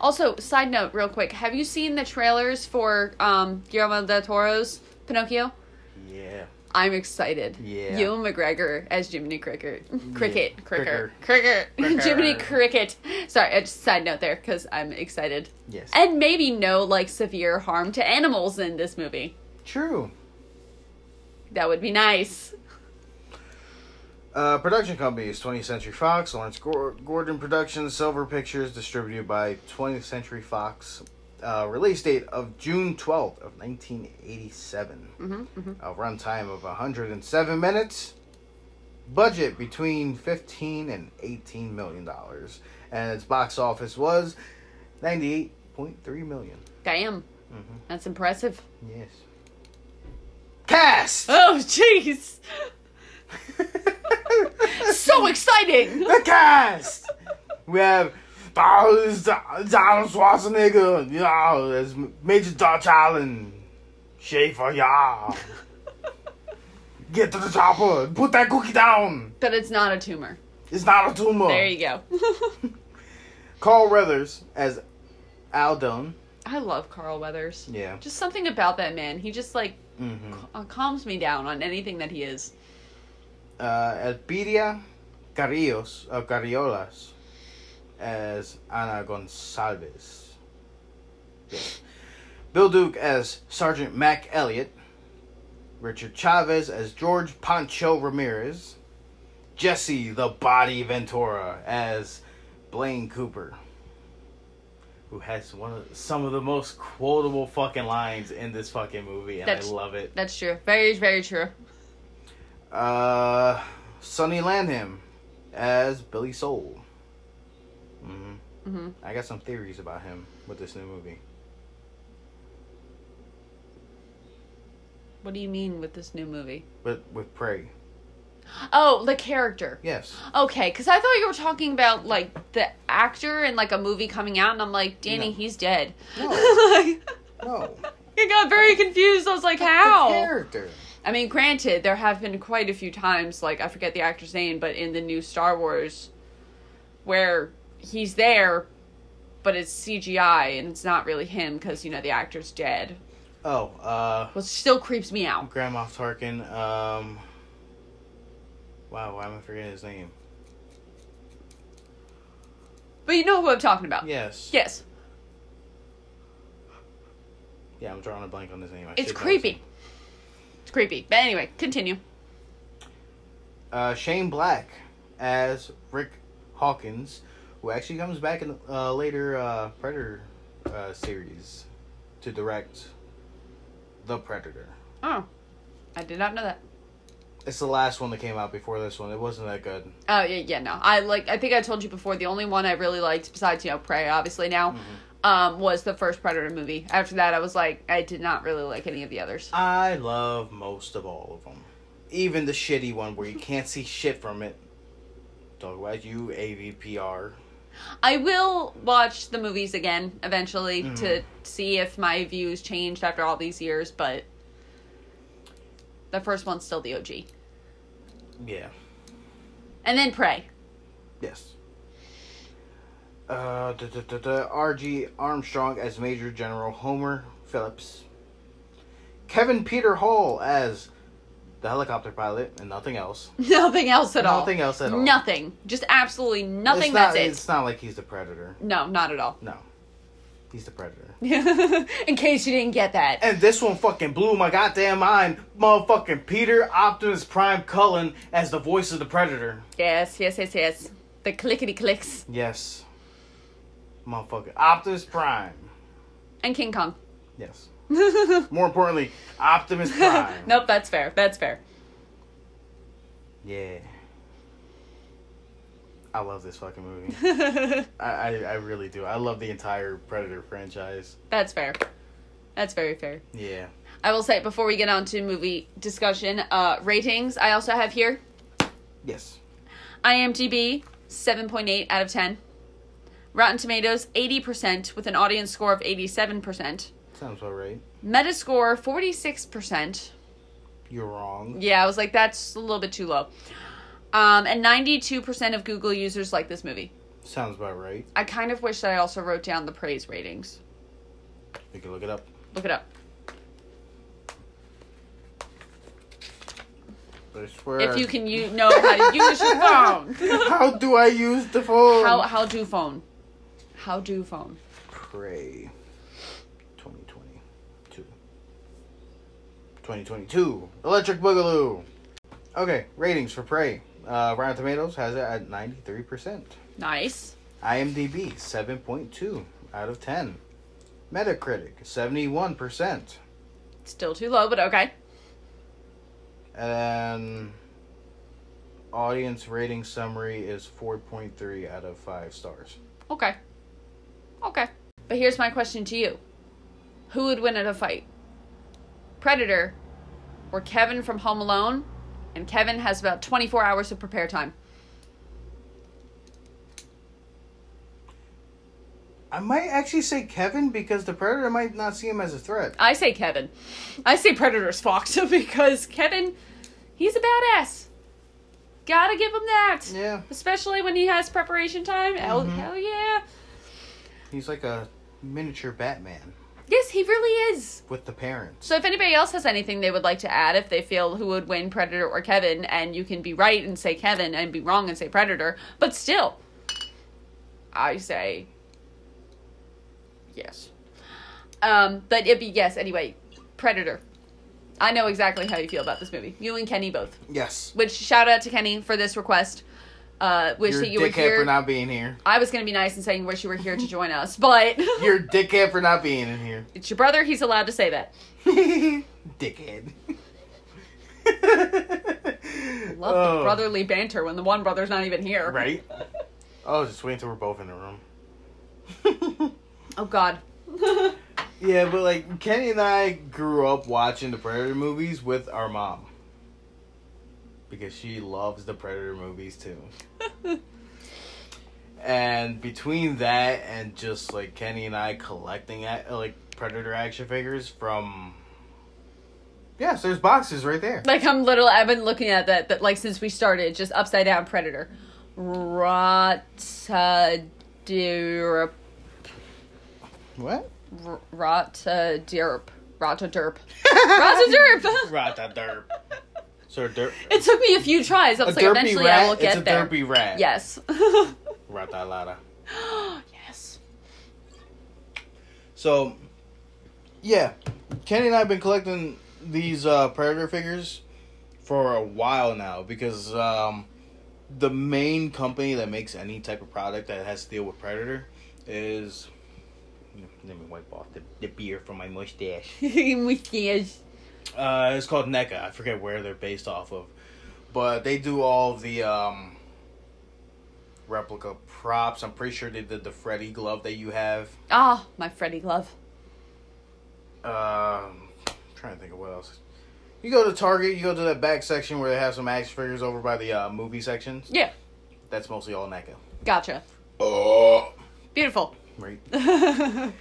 Also, side note, real quick, have you seen the trailers for um, Guillermo del Toro's Pinocchio? Yeah. I'm excited. Yeah. Ewan McGregor as Jiminy Cricket. Cricket. Cricket. Cricker. Cricket. Jiminy Cricket. Sorry, just side note there because I'm excited. Yes. And maybe no like severe harm to animals in this movie. True. That would be nice. Uh, production companies 20th Century Fox, Lawrence Gordon Productions, Silver Pictures, distributed by 20th Century Fox. Uh, release date of June 12th of 1987. Mm-hmm, A runtime of 107 minutes. Budget between 15 and 18 million dollars, and its box office was 98.3 million. Damn. Mhm. That's impressive. Yes. Cast. Oh, jeez. so exciting. the cast. We have Donald Donald Schwarzenegger, yeah, there's Major Dutch Allen, Schaefer, yeah. Get to the chopper, put that cookie down. But it's not a tumor. It's not a tumor. There you go. Carl Weathers as Aldon. I love Carl Weathers. Yeah. Just something about that man. He just like Mm-hmm. uh, calms me down on anything that he is. Uh, Elpidia Carrillos, uh, Carriolas as Ana Gonsalves. Yes. Bill Duke as Sergeant Mac Elliott. Richard Chaves as George Pancho Ramirez. Jesse the Body Ventura as Blaine Cooper. Who has one of some of the most quotable fucking lines in this fucking movie, and That's- I love it. That's true. Very, very true. Uh, Sonny Landham as Billy Sole. Hmm hmm I got some theories about him with this new movie. What do you mean with this new movie? But with Prey, Oh, the character. yes. Okay, because I thought you were talking about like the actor in like a movie coming out, and I'm like, Danny, No. he's dead. No, I no. got very confused. I was like, The how? character. I mean, granted, there have been quite a few times, like I forget the actor's name, but in the new Star Wars, where he's there, but it's CGI and it's not really him because you know the actor's dead. Oh, uh, Which still creeps me out. Grand Moff Tarkin. Um, Wow, why am I forgetting his name? But you know who I'm talking about. Yes. Yes. Yeah, I'm drawing a blank on his name. I It's should know his creepy. It's creepy. But anyway, continue. Uh, Shane Black as Rick Hawkins, who actually comes back in uh, later uh, Predator uh, series to direct The Predator. Oh. I did not know that. It's the last one that came out before this one. It wasn't that good. Oh yeah, yeah, no. I like I think I told you before the only one I really liked besides, you know, Prey obviously now, um, was the first Predator movie. After that I was like I did not really like any of the others. I love most of all of them. Even the shitty one where you can't see shit from it. Talk about you, AVPR. I will watch the movies again eventually Mhm. to see if my views changed after all these years, but the first one's still the OG. Yeah. And then Prey. Yes. Uh, da, da, da, da, R.G. Armstrong as Major General Homer Phillips. Kevin Peter Hall as the helicopter pilot and nothing else. Nothing else at all. Nothing else at all. Nothing. Just absolutely nothing. It's not, that's it. It's not like he's the predator. No, not at all. No. He's the predator. In case you didn't get that. And this one fucking blew my goddamn mind. Motherfucking Peter Optimus Prime Cullen as the voice of the predator. Yes, yes, yes, yes. The clickety clicks. Yes. Motherfucker. Optimus Prime. And King Kong. Yes. More importantly, Optimus Prime. nope, that's fair. That's fair. Yeah. I love this fucking movie. I, I, I really do. I love the entire Predator franchise. that's fair. That's very fair. Yeah. I will say before we get on to movie discussion, uh, ratings I also have here. Yes. IMDb 7.8 out of 10. Rotten Tomatoes 80% with an audience score of 87%. Sounds about right. Metascore 46%. You're wrong. Yeah, I was like that's a little bit too low. Um, and 92% of Google users like this movie. Sounds about right. I kind of wish that I also wrote down the Prey's ratings. You can look it up. Look it up. But I swear. If you can you know how to use your phone. How do I use the phone? How how do phone? How do phone? Prey. 2022. 2022. Electric Boogaloo. Okay, ratings for Prey. Uh, Rotten Tomatoes has it at 93%. Nice. IMDb 7.2 out of 10. Metacritic 71%. Still too low, but okay. And audience rating summary is 4.3 out of 5 stars. Okay. Okay. But here's my question to you. Who would win in a fight? Predator or Kevin from Home Alone? And Kevin has about 24 hours of prepare time. I might actually say Kevin because the Predator might not see him as a threat. I say Kevin. I say Predator's fucked because Kevin, he's a badass. Gotta give him that. Yeah, Especially when he has preparation time. Hell, Mhm. hell yeah. he's like a miniature Batman Yes, he really is. with the parents. So if anybody else has anything they would like to add, if they feel who would win Predator or Kevin, and you can be right and say Kevin and be wrong and say Predator, but still, I say yes. Um, but it'd be yes anyway. Predator. I know exactly how you feel about this movie. You and Kenny both. Yes. Which shout out to Kenny for this request. Uh, wish You're that you were here. for not being here. I was gonna be nice and saying wish you were here to join us, but You're a dickhead for not being in here. it's your brother. He's allowed to say that. dickhead. Love Oh, the brotherly banter when the one brother's not even here. Right? Oh, just wait until we're both in the room. Oh God. yeah, but like Kenny and I grew up watching the Predator movies with our mom. Because she loves the Predator movies too. and between that and just like Kenny and I collecting at like Predator action figures from Yes, there's boxes right there. like I'm literally I've been looking at that that like since we started just upside down predator. Rotadirp. What? Rotadirp. Rotadirp. Rata derp. So a derp. It took me a few tries. I a was like, eventually rat. I will it's get a there. derpy rat. Yes. Ratalada. yes. So, yeah, Kenny and I have been collecting these uh, Predator figures for a while now because um, the main company that makes any type of product that has to deal with Predator is. Let me wipe off the, the beer from my mustache. Mustache. Uh, it's called NECA. I forget where they're based off of, but they do all the um, replica props. I'm pretty sure they did the Freddy glove that you have. Ah, my Freddy glove. Um, trying to think of what else. You go to Target, you go to that back section where they have some action figures over by the uh, movie sections. Yeah. That's mostly all NECA. Gotcha. Oh, Beautiful. right.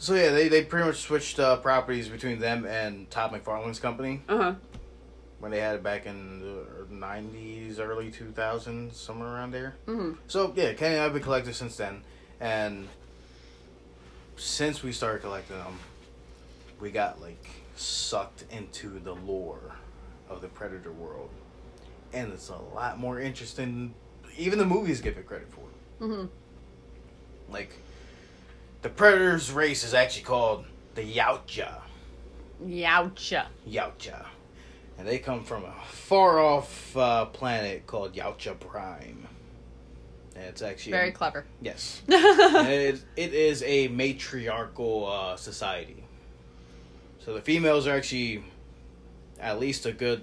uh So yeah, they they pretty much switched uh, properties between them and Todd McFarlane's company huh. when they had it back in the '90s, early 2000s, somewhere around there. hmm So yeah, Kenny and I've been collecting since then, and since we started collecting them, we got like sucked into the lore of the Predator world, and it's a lot more interesting. Even the movies give it credit for. hmm Like, the Predator's race is actually called the Yautja. Youcha. Yautja. And they come from a far off uh, planet called Yautja Prime. And it's actually Very clever. Yes. It, it is a matriarchal uh, society. So the females are actually at least a good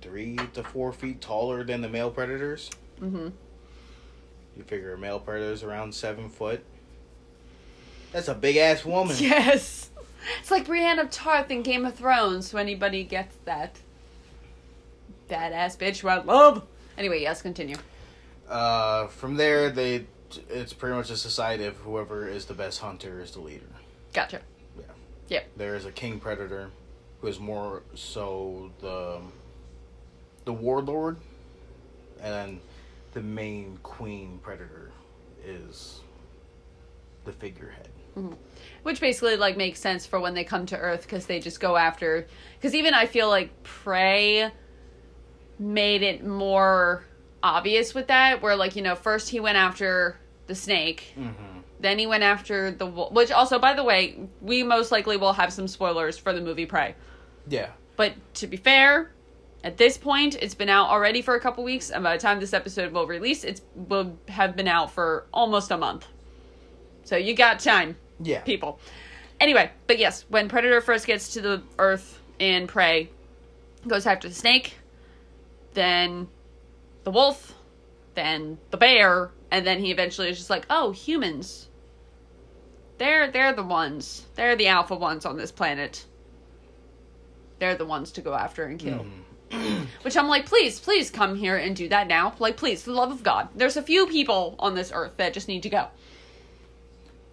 three to four feet taller than the male predators. hmm You figure a male predator is around seven foot. That's a big ass woman. Yes. It's like Brienne of Tarth in Game of Thrones. So anybody gets that badass bitch who I love. Anyway, yes, continue. Uh, from there, they it's pretty much a society of whoever is the best hunter is the leader. Gotcha. Yeah. Yeah. There is a king predator, who is more so the the warlord, and then the main queen predator is the figurehead. Which basically like makes sense for when they come to Earth because they just go after. Because even I feel like Prey made it more obvious with that, where like you know first he went after the snake, Mm-hmm. then he went after the wolf. Which also, by the way, we most likely will have some spoilers for the movie Prey. Yeah. But to be fair, at this point, it's been out already for a couple weeks, and by the time this episode will release, it will have been out for almost a month. So you got time Yeah. people. Anyway, but yes, when Predator first gets to the Earth and Prey goes after the snake, then the wolf, then the bear, and then he eventually is just like, "Oh, humans. They're they're the ones. They're the alpha ones on this planet. They're the ones to go after and kill." Hmm. Which I'm like, please, please come here and do that now. Like, please, for the love of God. There's a few people on this earth that just need to go.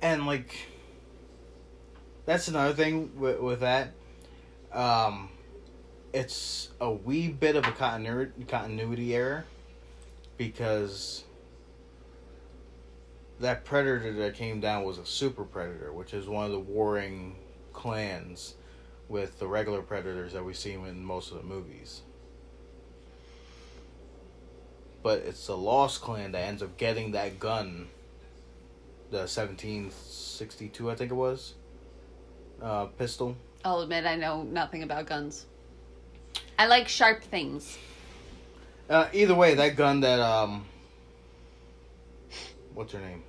and like that's another thing with, with that um it's a wee bit of a continuity continuity error because that predator that came down was a super predator which is one of the warring clans with the regular predators that we see in most of the movies but it's the lost clan that ends up getting that gun the 1762 i think it was uh pistol I'll admit I know nothing about guns. I like sharp things. uh either way that gun that um what's her name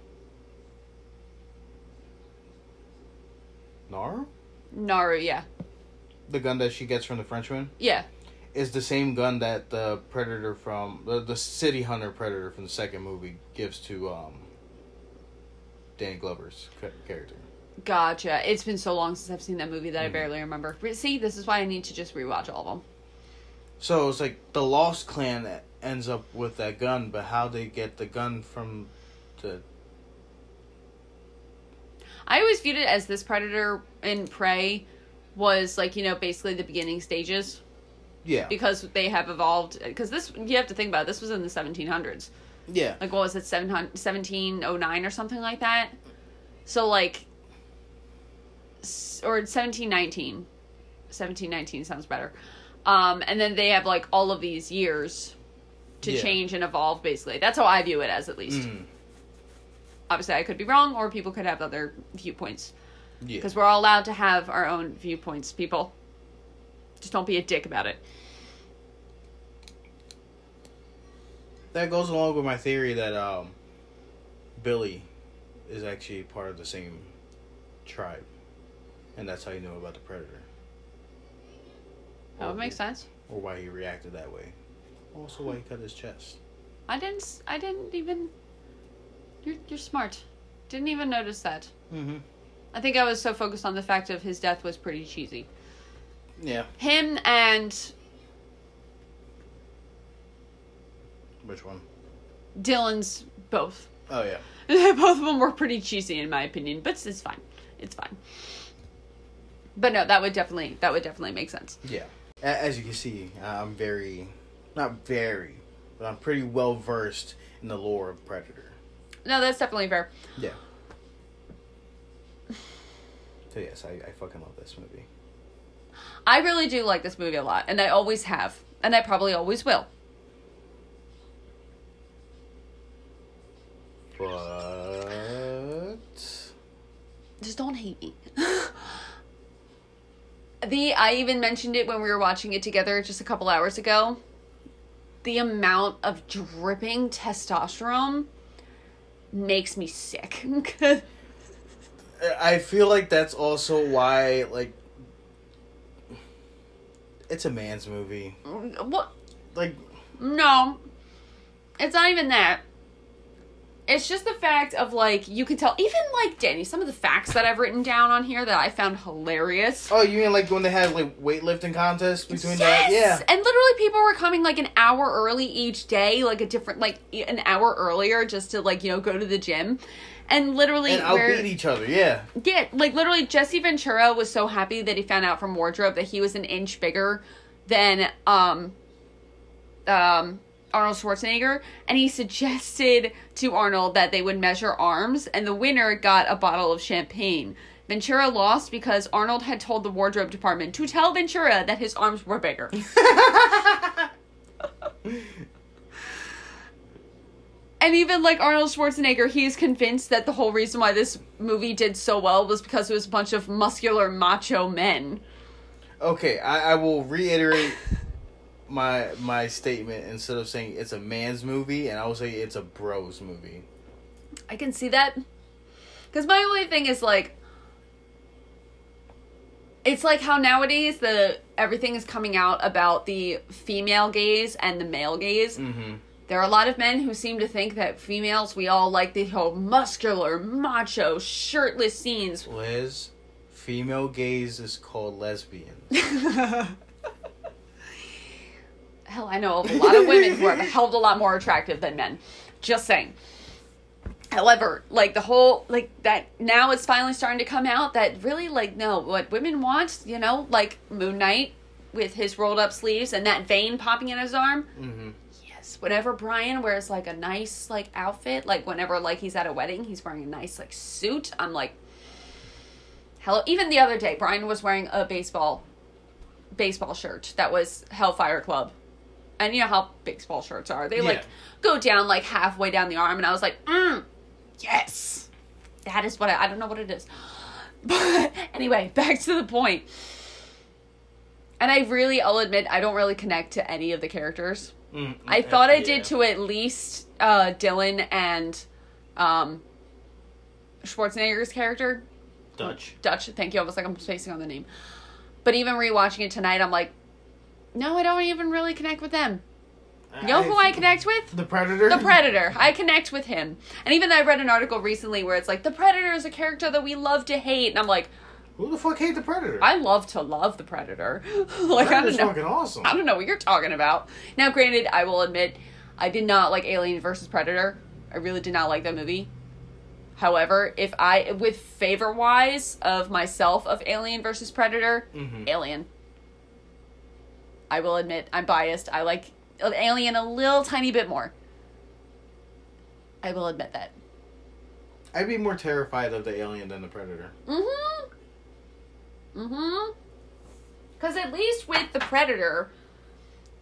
Nara? Naru, yeah. the gun that she gets from the frenchman Yeah. Is the same gun that the predator from the, the city hunter predator from the second movie gives to um danny glover's character Gotcha. It's been so long since I've seen that movie that I Mhm. barely remember. Re- See, this is why I need to just rewatch all of them. So it's like the Lost Clan that ends up with that gun, but how they get the gun from the I always viewed it as this predator in Prey was like, you know, basically the beginning stages yeah because they have evolved. Because this, you have to think about it, this was in the 1700s. yeah Like, what was it, 1709 or something like that? So, like, or 1719. 1719 sounds better. Um, and then they have like all of these years to Yeah. change and evolve. Basically, that's how I view it as at least. Mhm. Obviously, I could be wrong, or people could have other viewpoints Yeah. because we're all allowed to have our own viewpoints. People, just don't be a dick about it. That goes along with my theory that um, Billy is actually part of the same tribe, and that's how you know about the predator, That would make sense. or why he reacted that way. Also, why he cut his chest. I didn't. I didn't even. You're you're smart. Didn't even notice that. Mm-hmm. I think I was so focused on the fact of his death was pretty cheesy. Yeah. Him and Which one? Dillon's both. Oh yeah. both of them were pretty cheesy in my opinion, but it's fine. It's fine. But no, that would definitely that would definitely make sense. Yeah. As you can see, I'm very, not very, but I'm pretty well versed in the lore of Predator. No, that's definitely fair. Yeah. So yes, I, I fucking love this movie. I really do like this movie a lot, and I always have, and I probably always will. But Just don't hate me. the I even mentioned it when we were watching it together just a couple hours ago. The amount of dripping testosterone makes me sick. I feel like that's also why like it's a man's movie. what? Like No, it's not even that. It's just the fact of like you can tell even like Danny some of the facts that I've written down on here that I found hilarious. oh, you mean like when they had like weightlifting contests between that? Yeah. And literally people were coming like an hour early each day, like a different like an hour earlier just to like, you know, go to the gym. And literally And outbeat each other. Yeah. yeah, like literally Jesse Ventura was so happy that he found out from wardrobe that he was an inch bigger than um um Arnold Schwarzenegger and he suggested to Arnold that they would measure arms and the winner got a bottle of champagne. Ventura lost because Arnold had told the wardrobe department to tell Ventura that his arms were bigger. And even like Arnold Schwarzenegger, he's convinced that the whole reason why this movie did so well was because it was a bunch of muscular macho men. Okay, I, I will reiterate my my statement instead of saying it's a man's movie, and I will say it's a bros movie. I can see that. Because my only thing is like, it's like how nowadays the everything is coming out about the female gaze and the male gaze. Mm-hmm. There are a lot of men who seem to think that females we all like the whole muscular, macho, shirtless scenes. Liz, female gaze is called lesbian. Hell, I know of a lot of women who are a hell of a lot more attractive than men. Just saying. However, like the whole like that now it's finally starting to come out that really like no, what women want, you know, like Moon Knight with his rolled up sleeves and that vein popping in his arm. Mm-hmm. Whenever Brian wears like a nice like outfit, like whenever like he's at a wedding, he's wearing a nice like suit. I'm like, hello. Even the other day, Brian was wearing a baseball baseball shirt that was Hellfire Club, and you know how baseball shirts are. They Yeah. like go down like halfway down the arm, and I was like, mm, yes, that is what I, I don't know what it is, but anyway, back to the point. And I really, I'll admit, I don't really connect to any of the characters. Mm, I thought I did to at least uh, Dillon and um, Schwarzenegger's character. Dutch. Dutch, thank you. I was like, I'm spacing on the name. But even rewatching it tonight, I'm like, no, I don't even really connect with them. You know who I connect with? The Predator. The Predator. I connect with him. And even though I read an article recently where it's like, the Predator is a character that we love to hate. And I'm like, Who the fuck hate the Predator? I love to love the Predator. like, I Predator's don't know. fucking awesome. I don't know what you're talking about. Now, granted, I will admit, I did not like Alien versus Predator. I really did not like that movie. However, if I, with favor wise of myself of Alien versus Predator, Mhm. Alien. I will admit, I'm biased. I like Alien a little tiny bit more. I will admit that. I'd be more terrified of the alien than the Predator. Mm hmm. Mm hmm. Because at least with the Predator,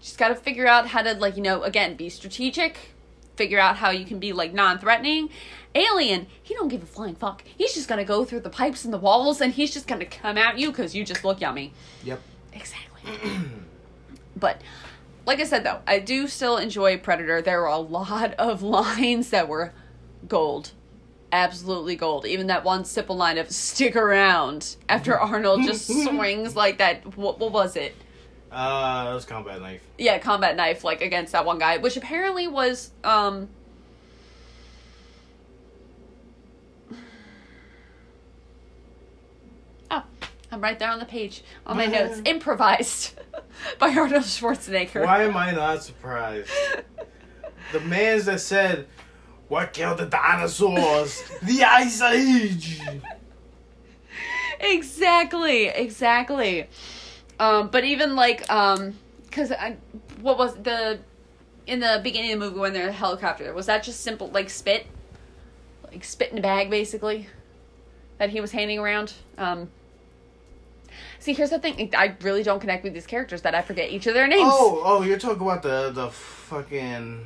she's got to figure out how to, like, you know, again, be strategic, figure out how you can be, like, non threatening. Alien, he don't give a flying fuck. He's just gonna go through the pipes and the walls and he's just gonna come at you because you just look yummy. Yep. Exactly. but like I said though, I do still enjoy Predator. There were a lot of lines that were gold. Absolutely gold. Even that one simple line of stick around after Arnold just swings like that what, what was it? Uh, that was combat knife. Yeah, combat knife like against that one guy, which apparently was um Oh, I'm right there on the page on my notes. Improvised by Arnold Schwarzenegger. Why am I not surprised? the man's that said, "What killed the dinosaurs? the Ice Age." exactly exactly um but even like um because i what was the in the beginning of the movie when they're in the helicopter was that just simple like spit like spit in a bag basically that he was handing around um see here's the thing i really don't connect with these characters that i forget each of their names Oh, oh, you're talking about the the fucking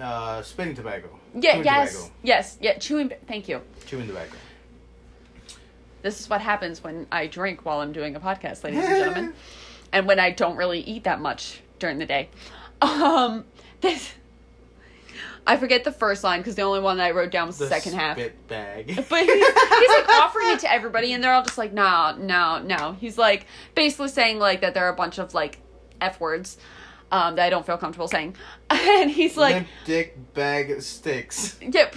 uh, spitting tobacco. yeah Chewing yes Tobacco. yes yeah chewing thank you Chewing tobacco. This is what happens when I drink while I'm doing a podcast, ladies and gentlemen, and when I don't really eat that much during the day. Um, this I forget the first line because the only one that I wrote down was the, The second half. bag. But he's, he's like offering it to everybody, and they're all just like, "No, no, no." He's like basically saying like that there are a bunch of like f words um, that I don't feel comfortable saying, and he's like, Limp dick bag sticks. "Yeah,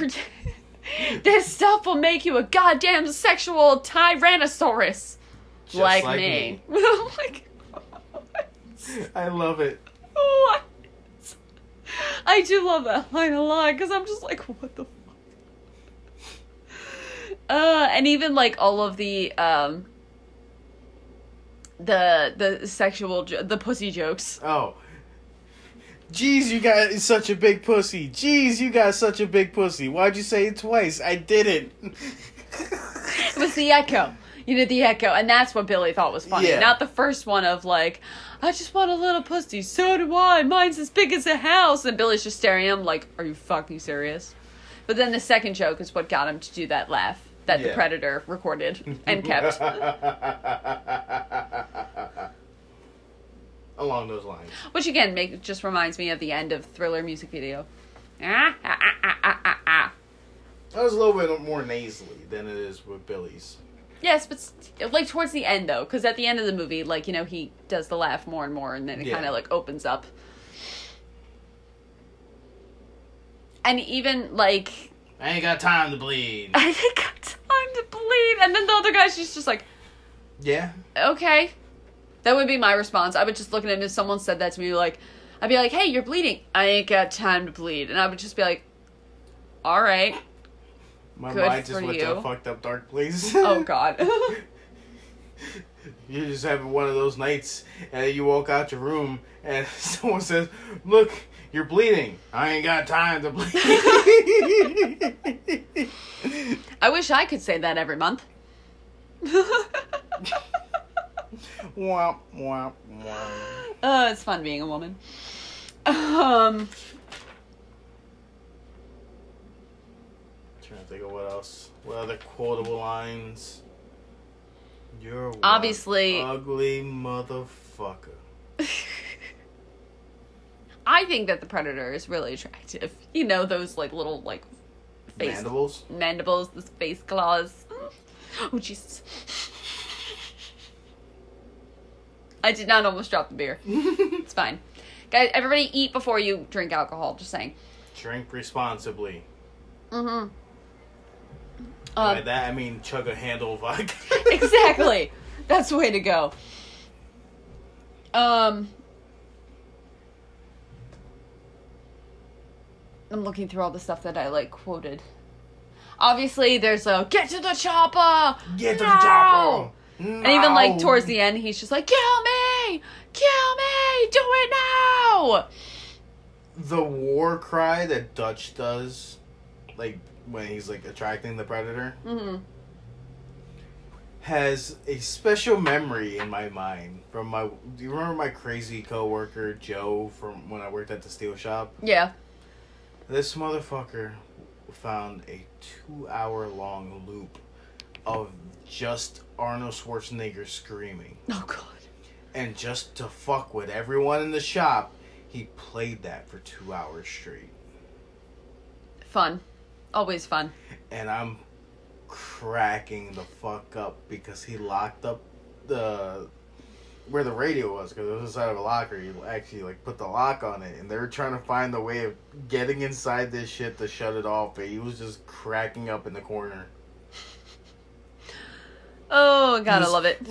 this stuff will make you a goddamn sexual tyrannosaurus." Like, like me. me. like, I love it. what? I do love that line a lot because I'm just like, what the fuck? Uh, and even like all of the um, the the sexual jo- the pussy jokes. Oh. Jeez, you got such a big pussy. Jeez, you got such a big pussy. Why'd you say it twice? I didn't. It was the echo. You did the echo, and that's what Billy thought was funny. Yeah. Not the first one of like, I just want a little pussy. So do I. Mine's as big as a house. And Billy's just staring at him like, Are you fucking serious? But then the second joke is what got him to do that laugh that the predator recorded and kept. Along those lines. Which again make just reminds me of the end of Thriller music video. Ah, ah, ah, ah, ah, ah. That was a little bit more nasally than it is with Billy's. Yes, but st- like towards the end though, because at the end of the movie, like you know, he does the laugh more and more, and then it Yeah. kind of like opens up. And even like I ain't got time to bleed. I ain't got time to bleed, and then the other guy's just just like, Yeah. okay, that would be my response. I would just look at him if someone said that to me, like, I'd be like, hey, you're bleeding. I ain't got time to bleed, and I would just be like, all right. My Good mind just went you. to a fucked up dark place. Oh God. You're just having one of those nights, and you walk out your room, and someone says, "Look, you're bleeding. I ain't got time to bleed." I wish I could say that every month. Womp womp womp. Oh, it's fun being a woman. Um, Trying to think of what else. What other quotable lines? You're Obviously- ugly motherfucker. I think that the predator is really attractive. You know those like little like face Mandibles. mandibles, the face claws. Oh Jesus! I did not almost drop the beer. It's fine, guys. Everybody eat before you drink alcohol. Just saying. Drink responsibly. Mm-hmm. By Um, that I mean chug a handle of vodka. exactly. That's the way to go. Um I'm looking through all the stuff that I like quoted. Obviously there's a get to the chopper. Get to No! the chopper. And even like towards the end he's just like kill me! Kill me! Do it now! the war cry that Dutch does, like when he's like attracting the predator. mm-hmm. has a special memory in my mind from my. Do you remember my crazy coworker Joe from when I worked at the steel shop? Yeah. This motherfucker found a two-hour-long loop of just Arnold Schwarzenegger screaming, Oh god. and just to fuck with everyone in the shop, he played that for two hours straight. Fun. Always fun. and I'm cracking the fuck up because he locked up the where the radio was because it was inside of a locker. He actually like put the lock on it, and they were trying to find the way of getting inside this shit to shut it off. But he was just cracking up in the corner. Oh god, I love it.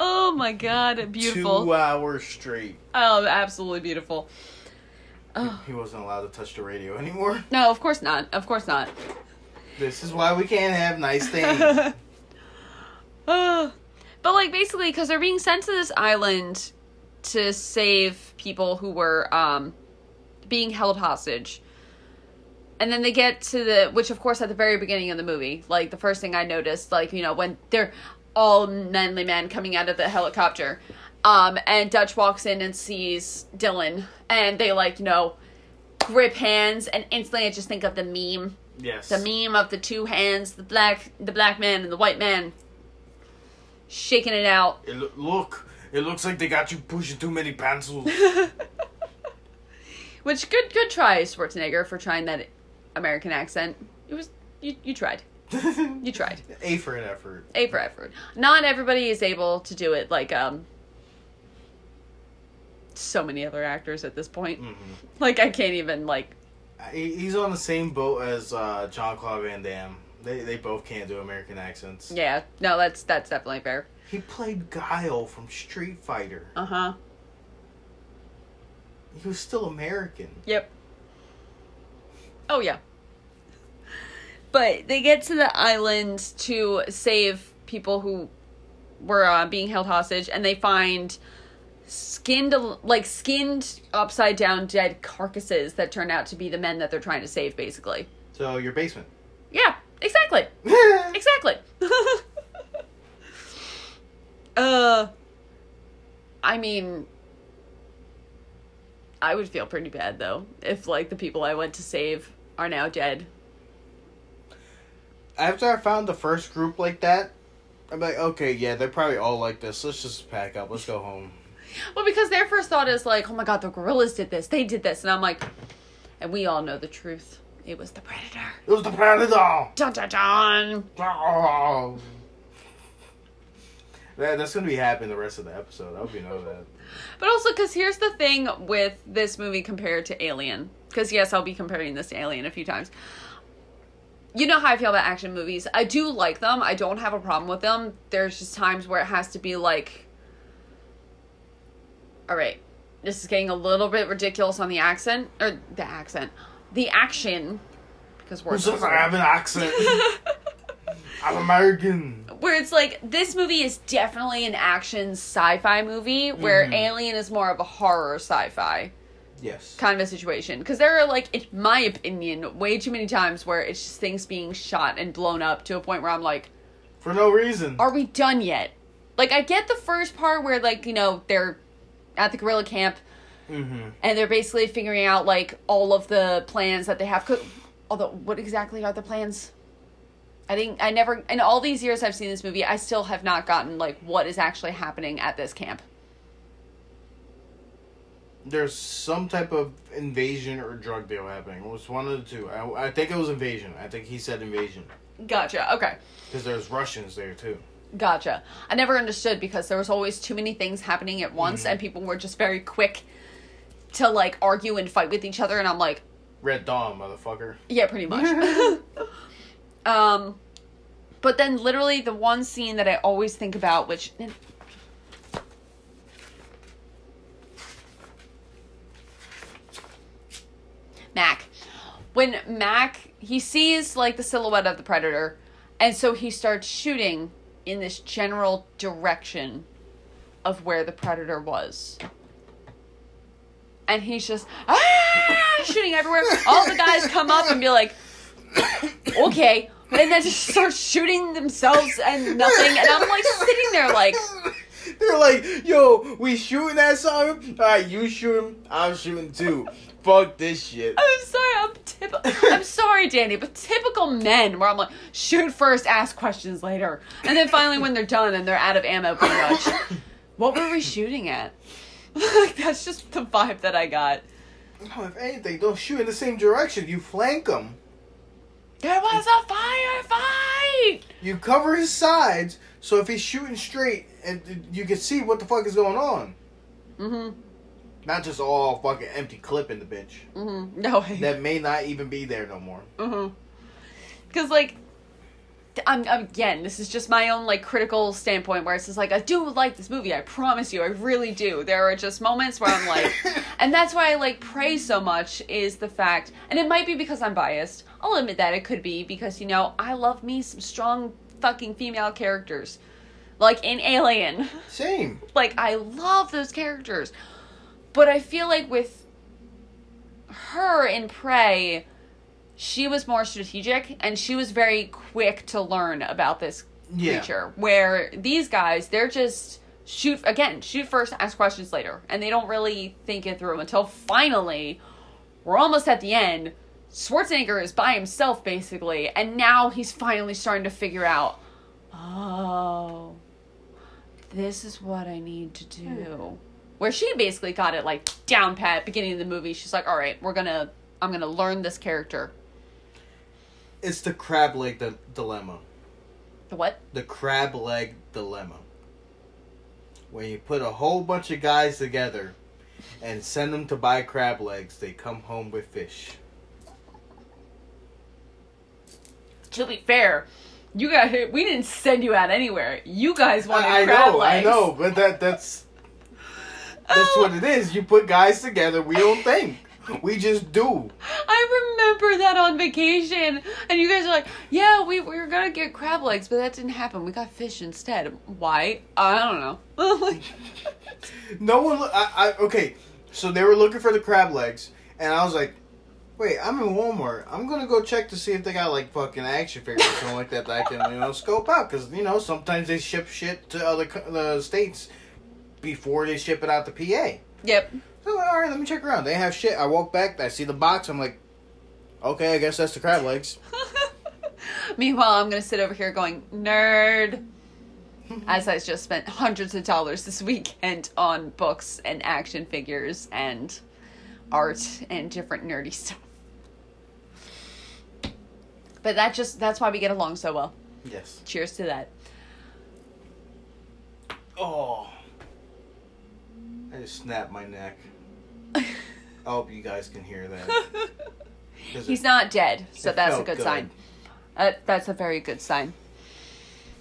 Oh my god, beautiful. Two hours straight. Oh, absolutely beautiful. Oh. He wasn't allowed to touch the radio anymore. No, of course not. Of course not. This is why we can't have nice things. Uh, but like basically because they're being sent to this island to save people who were um being held hostage and then they get to the which of course at the very beginning of the movie like the first thing i noticed like you know when they're all manly men coming out of the helicopter um and dutch walks in and sees Dillon and they like you know grip hands and instantly i just think of the meme yes. the meme of the two hands, the black the black man and the white man shaking it out. It lo- look, it looks like they got you pushing too many pencils. Which good good try, Schwarzenegger, for trying that American accent. It was you you tried. You tried. A for an effort. A for effort. Not everybody is able to do it like um so many other actors at this point. hmm Like I can't even like He's on the same boat as uh, John Claude Van Damme. They they both can't do American accents. yeah, no, that's that's definitely fair. He played Guile from Street Fighter. Uh-huh. He was still American. Yep. Oh yeah. But they get to the island to save people who were uh, being held hostage, and they find skinned, like skinned, upside down dead carcasses that turn out to be the men that they're trying to save. Basically. So your basement. Yeah. Exactly. Exactly. uh. I mean, I would feel pretty bad though if like the people I went to save are now dead. After I found the first group like that, I'm like, okay, yeah, they're probably all like this. Let's just pack up. Let's go home. Well, because their first thought is like, "Oh my god, the guerrillas did this. They did this," and I'm like, and we all know the truth. It was the predator. It was the predator. Dun dun dun. Oh. That, that's gonna be happening the rest of the episode. I hope you know that. But also, because here's the thing with this movie compared to Alien. Because, yes, I'll be comparing this to Alien a few times. You know how I feel about action movies. I do like them, I don't have a problem with them. There's just times where it has to be like, all right, this is getting a little bit ridiculous on the accent, or the accent, the action, because says are I have an accent? I'm American. where it's like this movie is definitely an action sci-fi movie where Mhm. alien is more of a horror sci-fi Yes. kind of a situation because there are like in my opinion way too many times where it's just things being shot and blown up to a point where i'm like For no reason. are we done yet like i get the first part where like you know they're at the guerrilla camp Mm-hmm. and they're basically figuring out like all of the plans that they have Co- although what exactly are the plans i think i never in all these years i've seen this movie i still have not gotten like what is actually happening at this camp There's some type of invasion or drug deal happening. It was one of the two. I, I think it was invasion. I think he said invasion gotcha okay because there's Russians there too. Gotcha. I never understood because there was always too many things happening at once, Mhm. and people were just very quick to like argue and fight with each other, and I'm like, Red Dawn, motherfucker. yeah, pretty much. um, but then literally the one scene that I always think about, which Mac, when Mac he sees like the silhouette of the predator, and so he starts shooting in this general direction of where the predator was. And he's just ah, shooting everywhere. All the guys come up and be like, okay. And then just start shooting themselves and nothing. And I'm like sitting there like, They're like, yo, we shooting that song? Alright, you shooting, I'm shooting too. Fuck this shit. I'm sorry, I'm typical. I'm sorry, Danny, but typical men where I'm like, shoot first, ask questions later. And then finally when they're done and they're out of ammo pretty much. What were we shooting at? like that's just the vibe that I got. No, if anything, don't shoot in the same direction. You flank them. There was a firefight! You cover his sides, so if he's shooting straight, and you can see what the fuck is going on. Mm-hmm. Not just all fucking empty clip in the bitch. Mm-hmm. No way. That may not even be there no more. Mm-hmm. Because like, I'm, I'm again. This is just my own like critical standpoint where it's just like I do like this movie. I promise you, I really do. There are just moments where I'm like, and that's why I like Prey's so much is the fact, and it might be because I'm biased. I'll admit that it could be because you know I love me some strong fucking female characters, like in Alien. Same. like I love those characters. But I feel like with her in Prey, she was more strategic and she was very quick to learn about this Yeah. creature. Where these guys, they're just shoot again, shoot first, ask questions later, and they don't really think it through until finally we're almost at the end. Schwarzenegger is by himself basically, and now he's finally starting to figure out, oh, this is what I need to do. Hmm. Where she basically got it like down pat beginning of the movie. She's like, all right, we're gonna, I'm gonna learn this character. It's the crab leg di- dilemma. The what? The crab leg dilemma. When you put a whole bunch of guys together and send them to buy crab legs, they come home with fish. To be fair, you got hit. we didn't send you out anywhere. You guys wanted I, I crab know, legs. I know, but that that's that's Oh. what it is. You put guys together, we don't think. We just do. I remember that on vacation, and you guys are like, "Yeah, we, we were gonna get crab legs, but that didn't happen. We got fish instead. Why? I don't know." No one. I, I okay. So they were looking for the crab legs, and I was like, "Wait, I'm in Walmart. I'm gonna go check to see if they got like fucking action figures or something like that that I can you know scope out because you know sometimes they ship shit to other the states before they ship it out to PA. yep. So all right, let me check around. They have shit. I walk back. I see the box. I'm like, okay, I guess that's the crab legs. Meanwhile, I'm gonna sit over here going nerd, as I just spent hundreds of dollars this weekend on books and action figures and art and different nerdy stuff. But that just that's why we get along so well. Yes. Cheers to that. Oh. I just snapped my neck. I hope you guys can hear that. He's it- not dead, so that's a good, good. sign. Uh, that's a very good sign.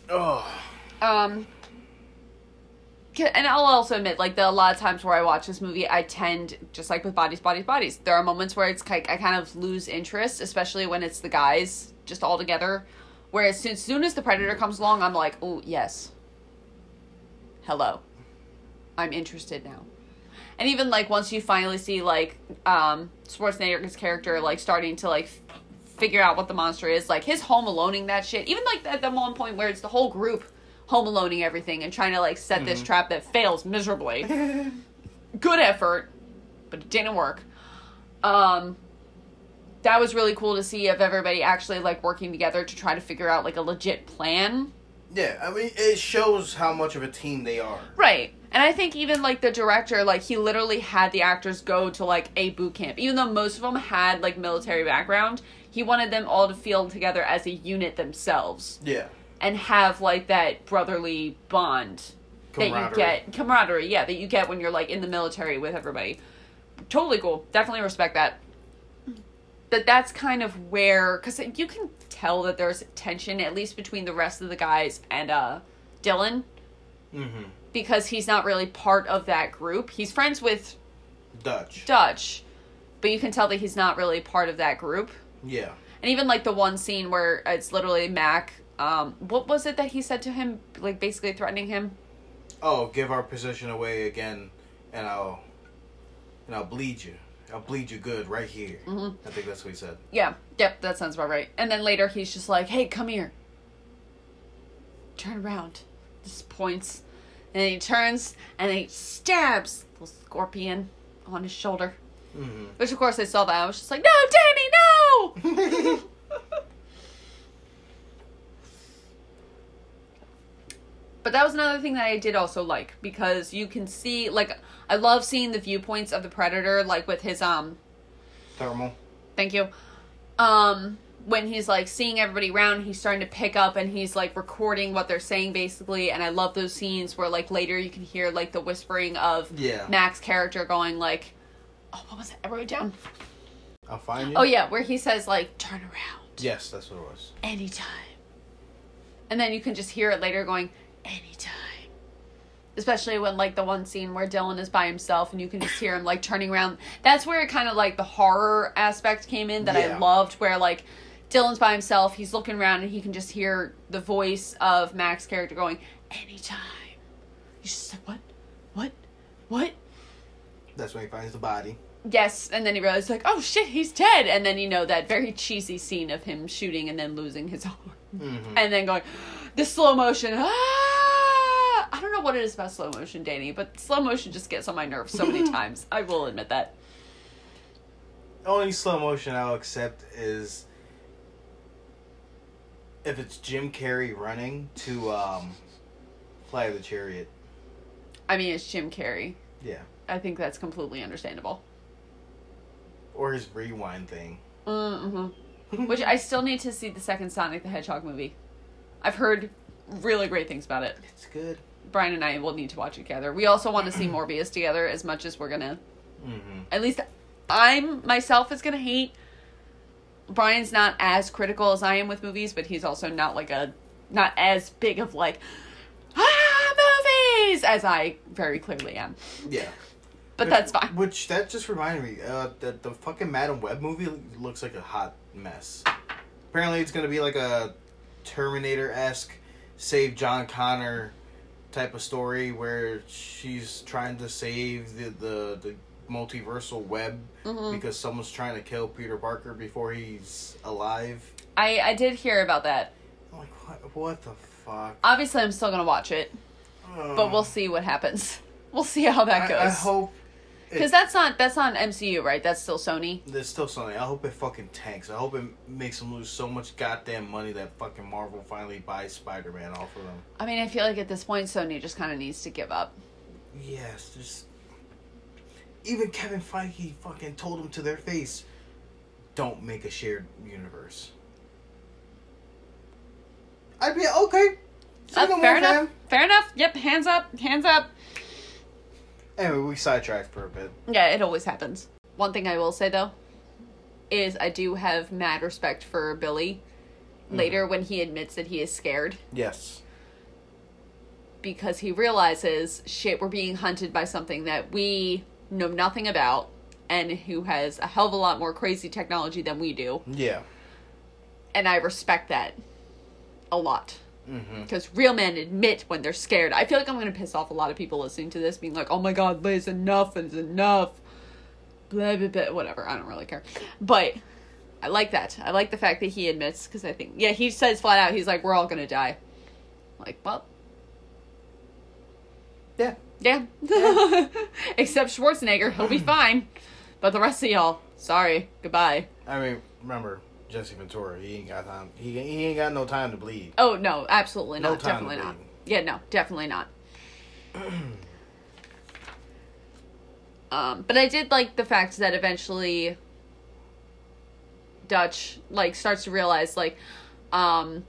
Oh. Um, and I'll also admit, like, the a lot of times where I watch this movie, I tend, just like with Bodies, Bodies, Bodies, there are moments where it's like I kind of lose interest, especially when it's the guys just all together. Whereas as soon as the Predator comes along, I'm like, oh, yes. Hello. I'm interested now. And even like once you finally see like um Schwarzenegger's character like starting to like f- figure out what the monster is, like his home aloning that shit. Even like at the one point where it's the whole group home aloning everything and trying to like set this trap that fails miserably. Good effort, but it didn't work. Um that was really cool to see of everybody actually like working together to try to figure out like a legit plan. Yeah, I mean, it shows how much of a team they are. Right. And I think even like the director, like he literally had the actors go to like a boot camp. Even though most of them had like military background, he wanted them all to feel together as a unit themselves Yeah. and have like that brotherly bond that you get camaraderie, yeah, that you get when you're like in the military with everybody. Totally cool. Definitely respect that. But that's kind of where cuz you can tell that there's tension at least between the rest of the guys and uh Dillon Mm-hmm. Because he's not really part of that group. He's friends with Dutch. Dutch, but you can tell that he's not really part of that group. Yeah. And even like the one scene where it's literally Mac. Um, what was it that he said to him? Like basically threatening him. Oh, give our position away again, and I'll and I'll bleed you. I'll bleed you good right here. Mhm. I think that's what he said. Yeah, yep, that sounds about right. And then later he's just like, hey, come here. Turn around. Just points. And then he turns and he stabs the scorpion on his shoulder. Mm-hmm. Which, of course, I saw that. I was just like, no, Danny, no! But that was another thing that I did also like because you can see, like, I love seeing the viewpoints of the predator, like with his, um, Thermal. Thank you. Um, when he's like seeing everybody around, he's starting to pick up and he's like recording what they're saying basically. And I love those scenes where like later you can hear like the whispering of Yeah. Mac's character going like, "Oh, what was it? I wrote it down. I'll find you. Oh yeah, where he says like, "Turn around Yes, that's what it was. anytime," and then you can just hear it later going, "Anytime." Especially when like the one scene where Dillon is by himself and you can just hear him like turning around. That's where it kind of like the horror aspect came in that I loved where like Dillon's by himself, he's looking around and he can just hear the voice of Mac's character going, Anytime. He's just like, What? What? What? That's when he finds the body. Yes, and then he realizes like, oh shit, he's dead. And then you know that very cheesy scene of him shooting and then losing his arm. Mm-hmm. And then going, the slow motion. Ah! I don't know what it is about slow motion, Danny, but slow motion just gets on my nerves so many times. I will admit that. Only slow motion I'll accept is if it's Jim Carrey running to um, Fly the Chariot. I mean, it's Jim Carrey. Yeah. I think that's completely understandable. Or his rewind thing. Mm-hmm. Which I still need to see the second Sonic the Hedgehog movie. I've heard really great things about it. It's good. Brian and I will need to watch it together. We also want to see Morbius together as much as we're gonna. Mm-hmm. At least I'm myself is gonna hate. Brian's not as critical as I am with movies, but he's also not like a not as big of like ah movies as I very clearly am. Yeah. But Which- that's fine. Which that just reminded me uh, that the fucking Madame Web movie looks like a hot mess. Apparently, it's gonna be like a Terminator esque save John Connor type of story where she's trying to save the the, the multiversal web Mhm. because someone's trying to kill Peter Parker before he's alive. I I did hear about that. I'm like, what? What the fuck? Obviously, I'm still gonna watch it, but we'll see what happens. We'll see how that I, I hope Because that's not that's not MCU, right? That's still Sony. There's still Sony. I hope it fucking tanks. I hope it makes them lose so much goddamn money that fucking Marvel finally buys Spider Man off of them. I mean, I feel like at this point, Sony just kind of needs to give up. Yes, just even Kevin Feige fucking told them to their face, don't make a shared universe. I'd be okay. Uh, no fair enough. Fair enough. Yep. Hands up. Hands up. Anyway, we sidetracked for a bit. Yeah, it always happens. One thing I will say though is I do have mad respect for Billy later when he admits that he is scared Yes. because he realizes shit we're being hunted by something that we know nothing about and who has a hell of a lot more crazy technology than we do. Yeah. And I respect that a lot. Mm-hmm. Because real men admit when they're scared. I feel like I'm going to piss off a lot of people listening to this, being like, oh my god, Liz, enough is enough. Blah, blah, blah, whatever. I don't really care. But I like that. I like the fact that he admits, because I think, yeah, he says flat out, he's like, we're all going to die. Like, well, Yeah. Yeah. Except Schwarzenegger, he'll be fine. But the rest of y'all, sorry, goodbye. I mean, remember Jesse Ventura? He ain't got time. He he ain't got no time to bleed. Oh, no, absolutely No not. to definitely not. bleed. Yeah, no, definitely not. um, but I did like the fact that eventually Dutch like starts to realize like um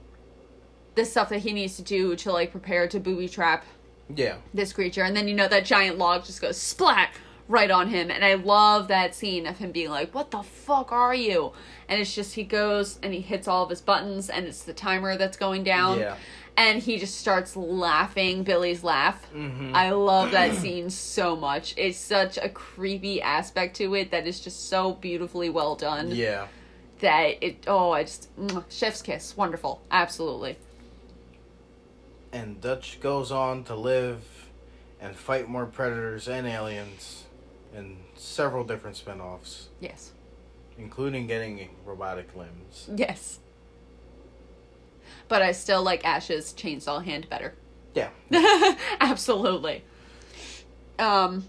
the stuff that he needs to do to like prepare to booby trap Yeah. this creature and then you know that giant log just goes splat right on him and i love that scene of him being like what the fuck are you and it's just he goes and he hits all of his buttons and it's the timer that's going down Yeah. and he just starts laughing billy's laugh Mm-hmm. i love that scene so much it's such a creepy aspect to it that is just so beautifully well done yeah. that it oh i just chef's kiss wonderful absolutely And Dutch goes on to live and fight more predators and aliens in several different spin-offs, Yes. including getting robotic limbs. Yes. But I still like Ash's chainsaw hand better. Yeah. Absolutely. Um,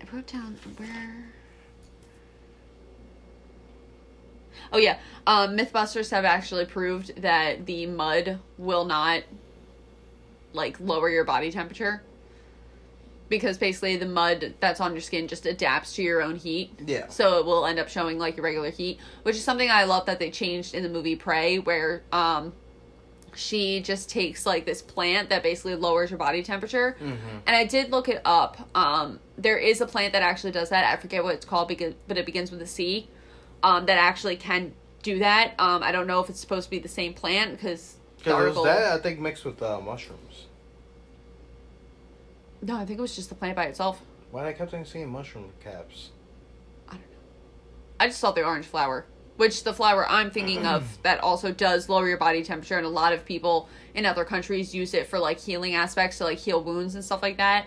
I wrote down where. Oh yeah, um, MythBusters have actually proved that the mud will not like lower your body temperature because basically the mud that's on your skin just adapts to your own heat. Yeah. So it will end up showing like your regular heat, which is something I love that they changed in the movie Prey, where um she just takes like this plant that basically lowers your body temperature. And I did look it up. Um, there is a plant that actually does that. I forget what it's called because, but it begins with a C. Um, that actually can do that. Um, I don't know if it's supposed to be the same plant because Because article. that I think mixed with uh, mushrooms. No, I think it was just the plant by itself. Why did I kept on seeing mushroom caps? I don't know. I just saw the orange flower, which the flower I'm thinking of that also does lower your body temperature, and a lot of people in other countries use it for like healing aspects to like heal wounds and stuff like that.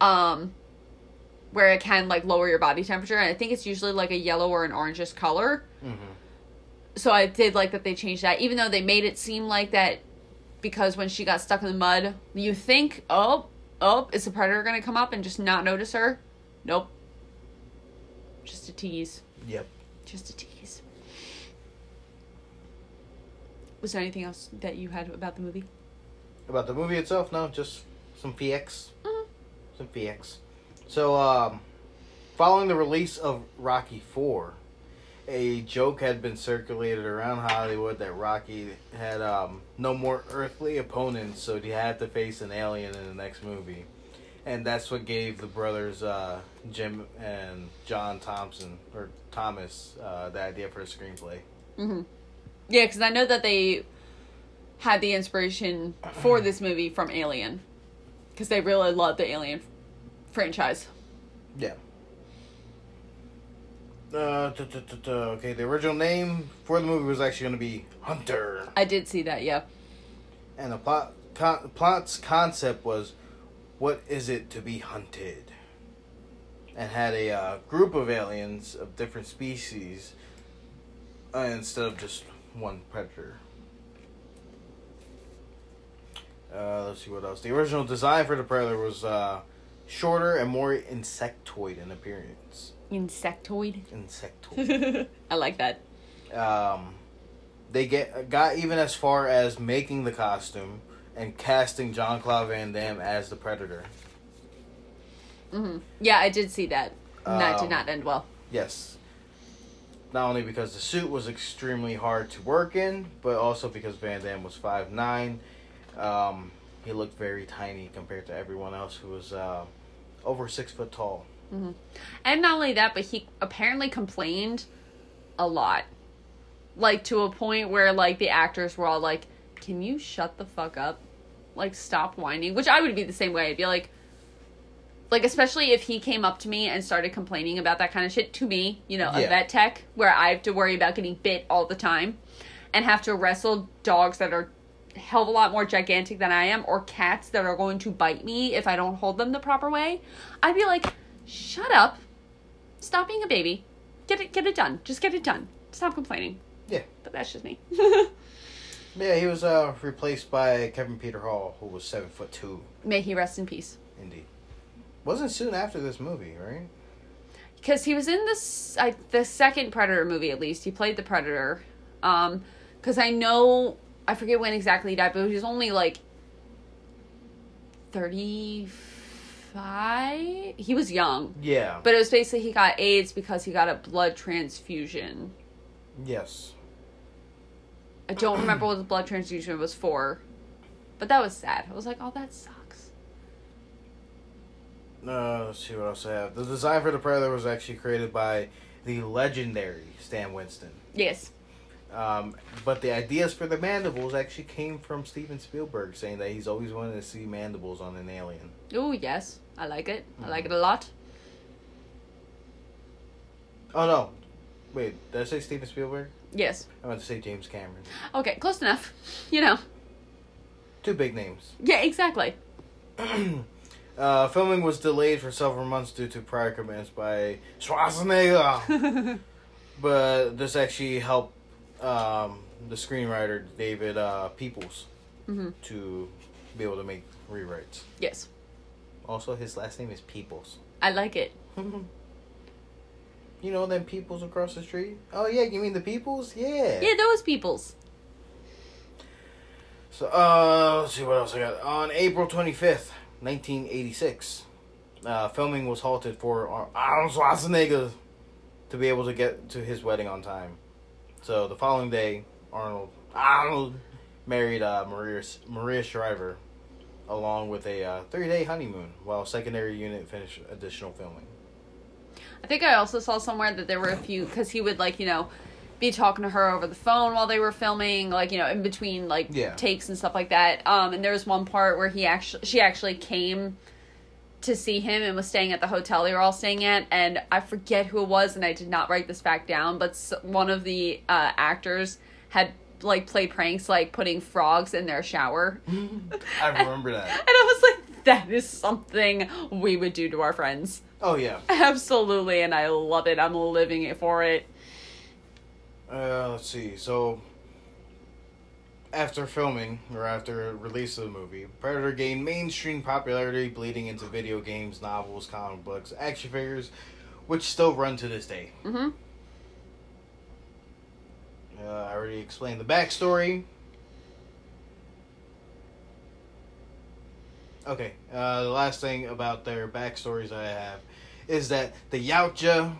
Um, where it can like lower your body temperature, and I think it's usually like a yellow or an orangish color. Mm-hmm. So I did like that they changed that, even though they made it seem like that because when she got stuck in the mud, you think, oh, oh, is the predator gonna come up and just not notice her? Nope. Just a tease. Yep. Just a tease. Was there anything else that you had about the movie? About the movie itself, no, just some PX. Mhm. Some PX. So, um, following the release of Rocky 4, a joke had been circulated around Hollywood that Rocky had um, no more earthly opponents, so he had to face an alien in the next movie. And that's what gave the brothers uh, Jim and John Thompson, or Thomas, uh, the idea for a screenplay. Mm-hmm. Yeah, because I know that they had the inspiration for this movie from Alien, because they really love the Alien franchise. Yeah. Uh, okay, the original name for the movie was actually going to be Hunter, I did see that. Yeah. and the plot con- plot's concept was, "What is it to be hunted?" And had a uh, group of aliens of different species uh, instead of just one predator. Uh, let's see what else. The original design for the predator was uh, shorter and more insectoid in appearance. Insectoid. Insectoid. I like that. um, they get got even as far as making the costume and casting John Claude Van Damme as the Predator. hmm Yeah, I did see that. And that did Um, not end well. Yes. Not only because the suit was extremely hard to work in, but also because Van Damme was five nine. Um, he looked very tiny compared to everyone else who was uh, over six foot tall. Mm-hmm. And not only that, but he apparently complained a lot. Like to a point where like the actors were all like, "Can you shut the fuck up? Like stop whining." Which I would be the same way. I'd be like like especially if he came up to me and started complaining about that kind of shit to me, you know, a vet tech where I have to worry about getting bit all the time and have to wrestle dogs that are hell of a lot more gigantic than I am or cats that are going to bite me if I don't hold them the proper way. I'd be like, "Shut up. Stop being a baby. Get it get it done. Just get it done. Stop complaining." Yeah. But that's just me. Yeah, he was uh, replaced by Kevin Peter Hall, who was seven foot two. May he rest in peace. Indeed. Wasn't soon after this movie, right? because he was in this I, the second predator movie at least he played the predator um because i know i forget when exactly he died but he was only like 35 he was young Yeah. but it was basically he got aids because he got a blood transfusion yes. i don't remember what the blood transfusion was for but that was sad i was like oh that sucks Uh, let's see what else I have. The design for the Predator was actually created by the legendary Stan Winston. yes Um, but the ideas for the mandibles actually came from Steven Spielberg, saying that he's always wanted to see mandibles on an alien. oh yes i like it i like it a lot Oh no, wait, did I say Steven Spielberg? yes I meant to say James Cameron. okay close enough you know Two big names. yeah exactly Uh, filming was delayed for several months due to prior commitments by Schwarzenegger. but this actually helped um, the screenwriter David uh, Peoples Mhm. to be able to make rewrites. Yes, Also, his last name is Peoples. I like it. You know them Peoples across the street? Oh yeah, you mean the Peoples? Yeah. Yeah, those peoples. So uh, let's see what else I got. On April twenty fifth, nineteen eighty six, uh, filming was halted for Arnold Schwarzenegger to be able to get to his wedding on time. So the following day, Arnold Arnold married uh, Maria Maria Shriver, along with a uh, three day honeymoon, while secondary unit finished additional filming. I think I also saw somewhere that there were a few because he would like you know be talking to her over the phone while they were filming, like you know in between like Yeah. takes and stuff like that. Um, and there was one part where he actually she actually came to see him and was staying at the hotel they were all staying at, and I forget who it was, and I did not write this fact down, but one of the uh, actors had like play pranks like putting frogs in their shower. I remember that. And I was like, that is something we would do to our friends. Oh yeah. Absolutely, and I love it. I'm living it for it. Uh, let's see. So, after filming or after release of the movie, Predator gained mainstream popularity, bleeding into video games, novels, comic books, action figures, which still run to this day. hmm Uh, I already explained the backstory. Okay, uh, the last thing about their backstories I have is that the Yautja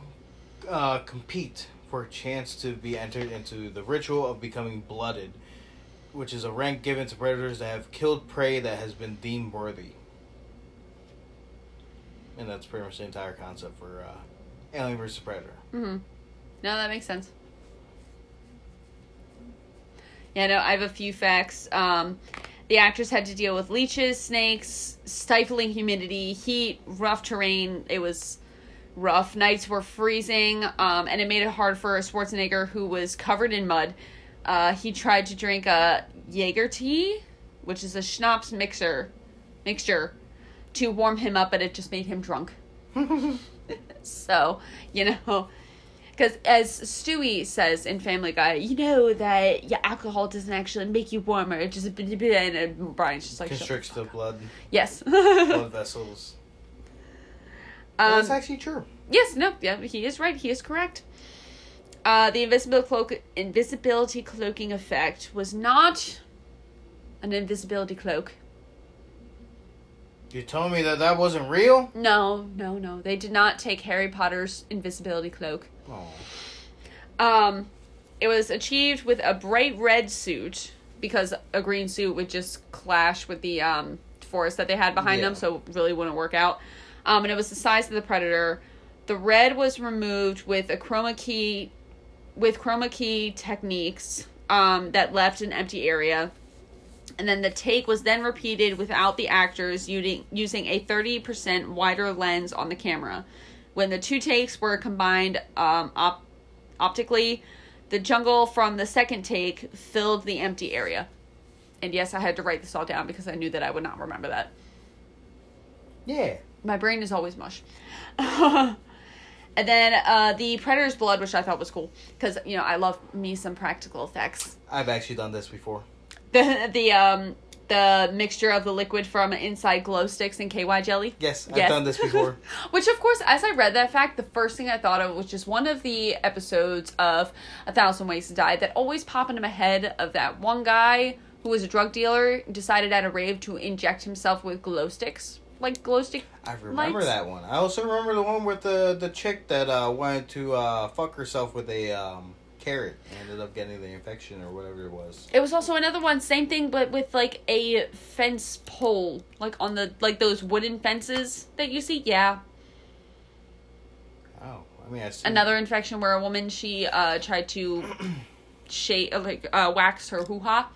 uh, compete for a chance to be entered into the ritual of becoming blooded, which is a rank given to predators that have killed prey that has been deemed worthy. And that's pretty much the entire concept for uh, Alien vs. Predator. Mm-hmm. No, that makes sense. Yeah, no, I have a few facts. Um, the actors had to deal with leeches, snakes, stifling humidity, heat, rough terrain. It was rough. Nights were freezing, um, and it made it hard for Schwarzenegger, who was covered in mud. Uh, he tried to drink a Jaeger tea, which is a schnapps mixer, mixture, to warm him up, but it just made him drunk. so, you know, because as Stewie says in Family Guy, you know that your alcohol doesn't actually make you warmer. It just and Brian's just like "Shut Constricts the blood, yes. blood vessels. um, That's actually true. yes, no, yeah, he is right. He is correct. Uh, the invisibility cloak, invisibility cloaking effect was not an invisibility cloak. You told me that that wasn't real? No, no, no. They did not take Harry Potter's invisibility cloak. Oh. Um, it was achieved with a bright red suit because a green suit would just clash with the um forest that they had behind Yeah. them, so it really wouldn't work out. Um, and it was the size of the predator. The red was removed with a chroma key, with chroma key techniques um, that left an empty area. And then the take was then repeated without the actors using using a thirty percent wider lens on the camera. When the two takes were combined um, op- optically, the jungle from the second take filled the empty area. And yes, I had to write this all down because I knew that I would not remember that. Yeah. My brain is always mush. and then uh, the predator's blood, which I thought was cool because you know I love me some practical effects. I've actually done this before. The the um the mixture of the liquid from inside glow sticks and KY jelly. Yes, I've Yes. done this before. Which, of course, as I read that fact, the first thing I thought of was just one of the episodes of A Thousand Ways to Die that always pop into my head of that one guy who was a drug dealer decided at a rave to inject himself with glow sticks. Like glow stick. I remember Lights. that one. I also remember the one with the the chick that uh, wanted to uh, fuck herself with a um, carrot and ended up getting the infection or whatever it was. It was also another one, same thing, but with like a fence pole, like on the like those wooden fences that you see. Yeah, Oh, I mean, I another infection where a woman she uh tried to shade like uh wax her hoo ha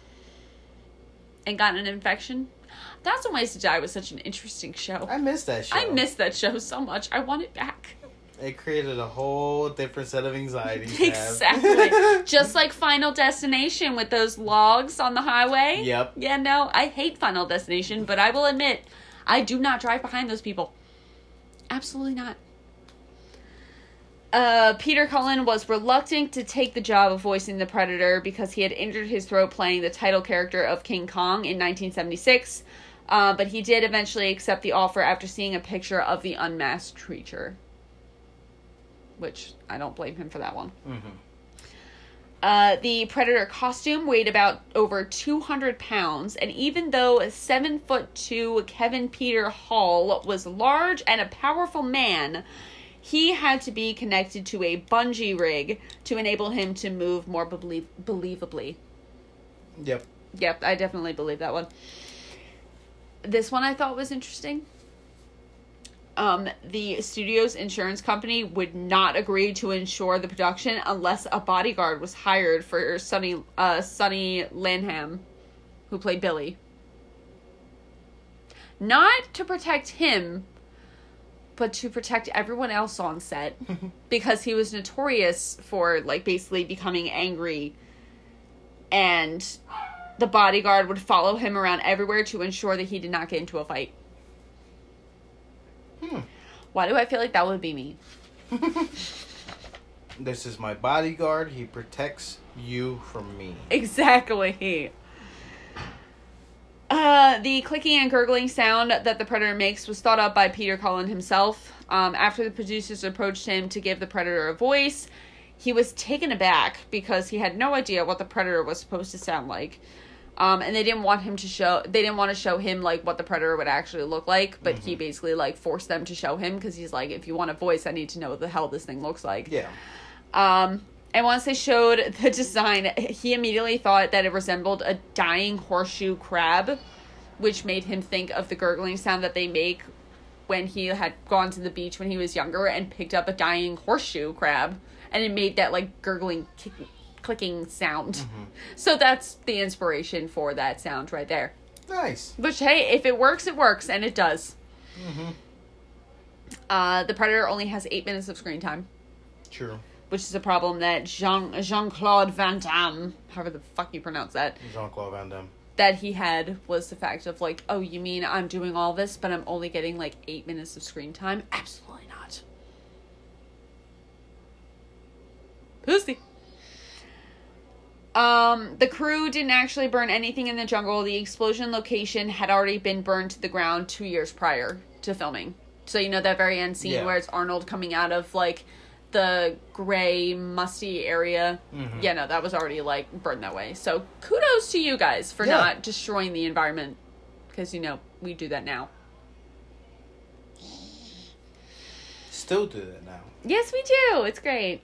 and got an infection. Thousand Ways to Die was such an interesting show. I missed that show. I miss that show so much. I want it back. It created a whole different set of anxieties. Exactly. Just like Final Destination with those logs on the highway. Yep. Yeah, no, I hate Final Destination, but I will admit, I do not drive behind those people. Absolutely not. Uh, Peter Cullen was reluctant to take the job of voicing the Predator because he had injured his throat playing the title character of King Kong in 1976. Uh, but he did eventually accept the offer after seeing a picture of the unmasked creature. Which I don't blame him for that one. Mm-hmm. Uh, the Predator costume weighed about over 200 pounds, and even though seven foot two Kevin Peter Hall was large and a powerful man, he had to be connected to a bungee rig to enable him to move more belie- believably. Yep. Yep, I definitely believe that one. This one I thought was interesting. Um, the studio's insurance company would not agree to insure the production unless a bodyguard was hired for Sonny uh, Sonny Landham, who played Billy. Not to protect him, but to protect everyone else on set because he was notorious for like basically becoming angry and the bodyguard would follow him around everywhere to ensure that he did not get into a fight. Hmm. Why do I feel like that would be me? This is my bodyguard. He protects you from me. Exactly. Uh, the clicking and gurgling sound that the predator makes was thought up by Peter Cullen himself. Um, after the producers approached him to give the predator a voice, he was taken aback because he had no idea what the predator was supposed to sound like. Um, and they didn't want him to show they didn't want to show him like what the predator would actually look like, but he basically like forced them to show him because he's like, if you want a voice, I need to know what the hell this thing looks like. Yeah. Um, and once they showed the design, he immediately thought that it resembled a dying horseshoe crab, which made him think of the gurgling sound that they make when he had gone to the beach when he was younger and picked up a dying horseshoe crab, and it made that like gurgling, kick, clicking sound. So that's the inspiration for that sound right there. Nice. Which hey, if it works, it works, and it does. Mm-hmm. Uh, the Predator only has eight minutes of screen time. True. which is a problem that Jean Jean Claude Van Damme, however the fuck you pronounce that, Jean Claude Van Damme. that he had was the fact of like, oh, you mean I'm doing all this, but I'm only getting like eight minutes of screen time? Absolutely not. Pussy. Um, the crew didn't actually burn anything in the jungle. The explosion location had already been burned to the ground two years prior to filming. So you know that very end scene Yeah. where it's Arnold coming out of like the gray musty area. Mhm. Yeah, no, that was already like burned that way. So kudos to you guys for Yeah. not destroying the environment because you know we do that now. Still do that now. Yes, we do. It's great.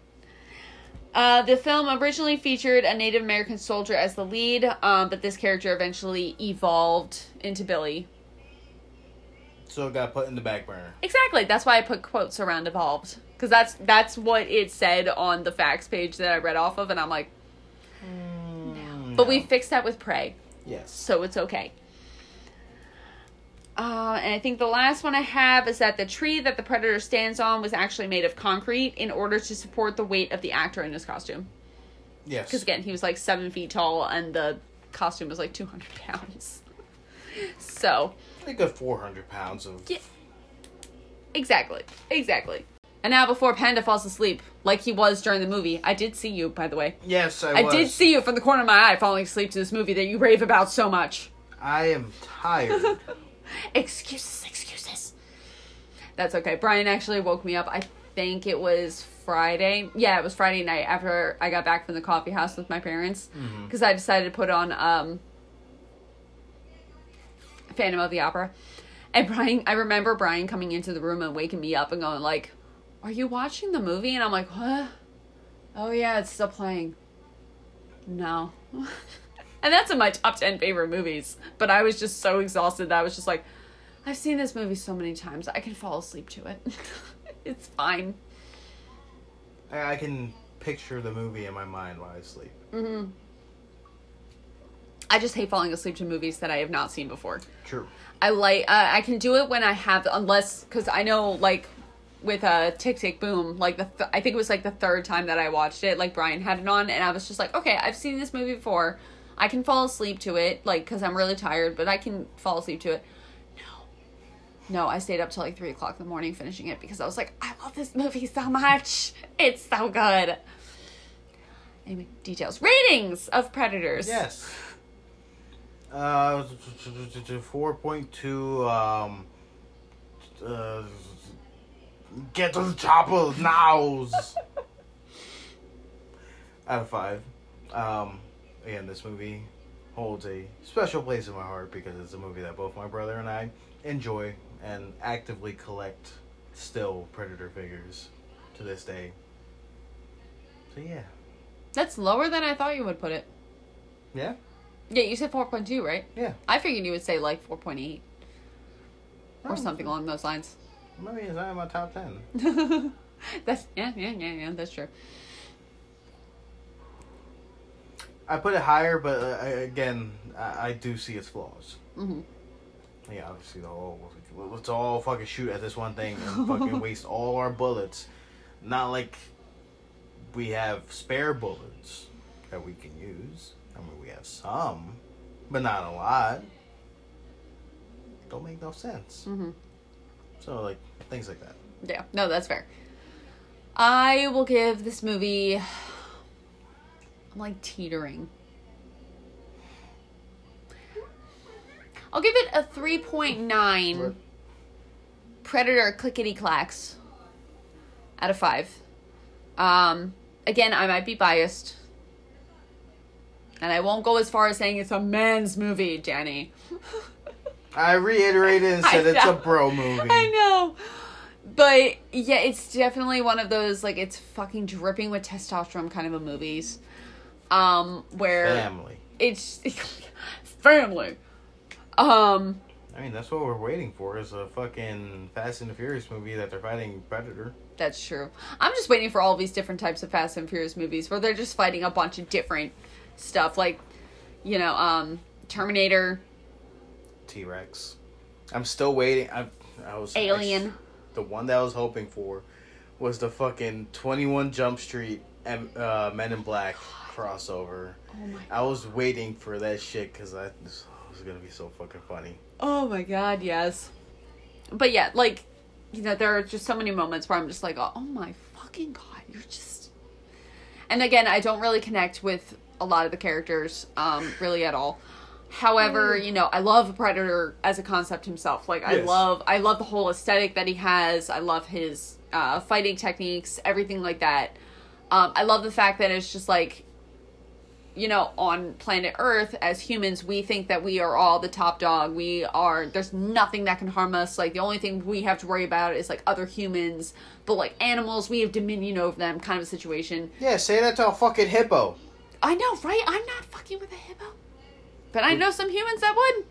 Uh, the film originally featured a Native American soldier as the lead, um, but this character eventually evolved into Billy. So it got put in the back burner. Exactly. That's why I put quotes around evolved because that's that's what it said on the facts page that I read off of, and I'm like, but we fixed that with Prey. Yes. so it's okay. Uh, and I think the last one I have is that the tree that the predator stands on was actually made of concrete in order to support the weight of the actor in his costume. Yes. Because again, he was like seven feet tall, and the costume was like two hundred pounds. so a good 400 pounds of. Yeah. exactly, exactly. And now, before Panda falls asleep, like he was during the movie, I did see you, by the way. Yes, I, I did see you from the corner of my eye falling asleep to this movie that you rave about so much. I am tired. Excuses, excuses. That's okay. Brian actually woke me up. I think it was Friday. Yeah, it was Friday night after I got back from the coffee house with my parents because I decided to put on um Phantom of the Opera. And Brian, I remember Brian coming into the room and waking me up and going like, "Are you watching the movie?" And I'm like, "What?" Oh yeah, it's still playing. No. and that's in my top 10 favorite movies. But I was just so exhausted that I was just like, I've seen this movie so many times. I can fall asleep to it. it's fine. I, I can picture the movie in my mind while I sleep. hmm I just hate falling asleep to movies that I have not seen before. True. I like uh, I can do it when I have unless because I know like with uh Tick Tick Boom like the th- I think it was like the third time that I watched it like Brian had it on and I was just like okay I've seen this movie before I can fall asleep to it like because I'm really tired but I can fall asleep to it. No, No, I stayed up till like three o'clock in the morning finishing it because I was like, I love this movie so much. It's so good. Anyway, details. Ratings of Predators. Yes. Uh, four point two. Um. Uh, get to the chopper now. Out of five. Um. Again, this movie holds a special place in my heart because it's a movie that both my brother and I enjoy and actively collect still Predator figures to this day. So yeah. That's lower than I thought you would put it. Yeah? Yeah, you said 4.2, right? Yeah. I figured you would say like 4.8 or something along those lines. Maybe it's not in my top ten. that's yeah, yeah, yeah, yeah. That's true. I put it higher, but uh, I, again, I, I do see its flaws. hmm Yeah, obviously the whole let's all fucking shoot at this one thing and fucking waste all our bullets. Not like we have spare bullets that we can use. I mean, we have some, but not a lot. Don't make no sense. hmm So like things like that. Yeah, no, that's fair. I will give this movie. Like teetering. I'll give it a 3.9 What? Predator clickety clacks out of 5. Um, again, I might be biased. And I won't go as far as saying it's a man's movie, Danny. I reiterated and said it's a bro movie. I know. But yeah, it's definitely one of those like it's fucking dripping with testosterone kind of a movies. Um where Family. it's family. Um I mean, that's what we're waiting for is a fucking Fast and the Furious movie that they're fighting Predator. that's true. I'm just waiting for all these different types of Fast and Furious movies where they're just fighting a bunch of different stuff like you know, um Terminator, T Rex. I'm still waiting. I, I was Alien. the one that I was hoping for was the fucking 21 Jump Street and uh, Men in Black crossover. Oh my I was waiting for that shit because I was gonna be so fucking funny. Oh my god, yes. But yeah, like, you know, there are just so many moments where I'm just like, oh my fucking god, you're just. And again, I don't really connect with a lot of the characters, um, really at all. However, you know, I love Predator as a concept himself. Like, I Yes. love, I love the whole aesthetic that he has. I love his uh, fighting techniques, everything like that. Um, I love the fact that it's just like, you know, on planet Earth, as humans, we think that we are all the top dog. We are, there's nothing that can harm us. Like, the only thing we have to worry about is like other humans. But like animals, we have dominion over them, kind of a situation. Yeah, say that to a fucking hippo. I know, right? I'm not fucking with a hippo. But I know some humans that would.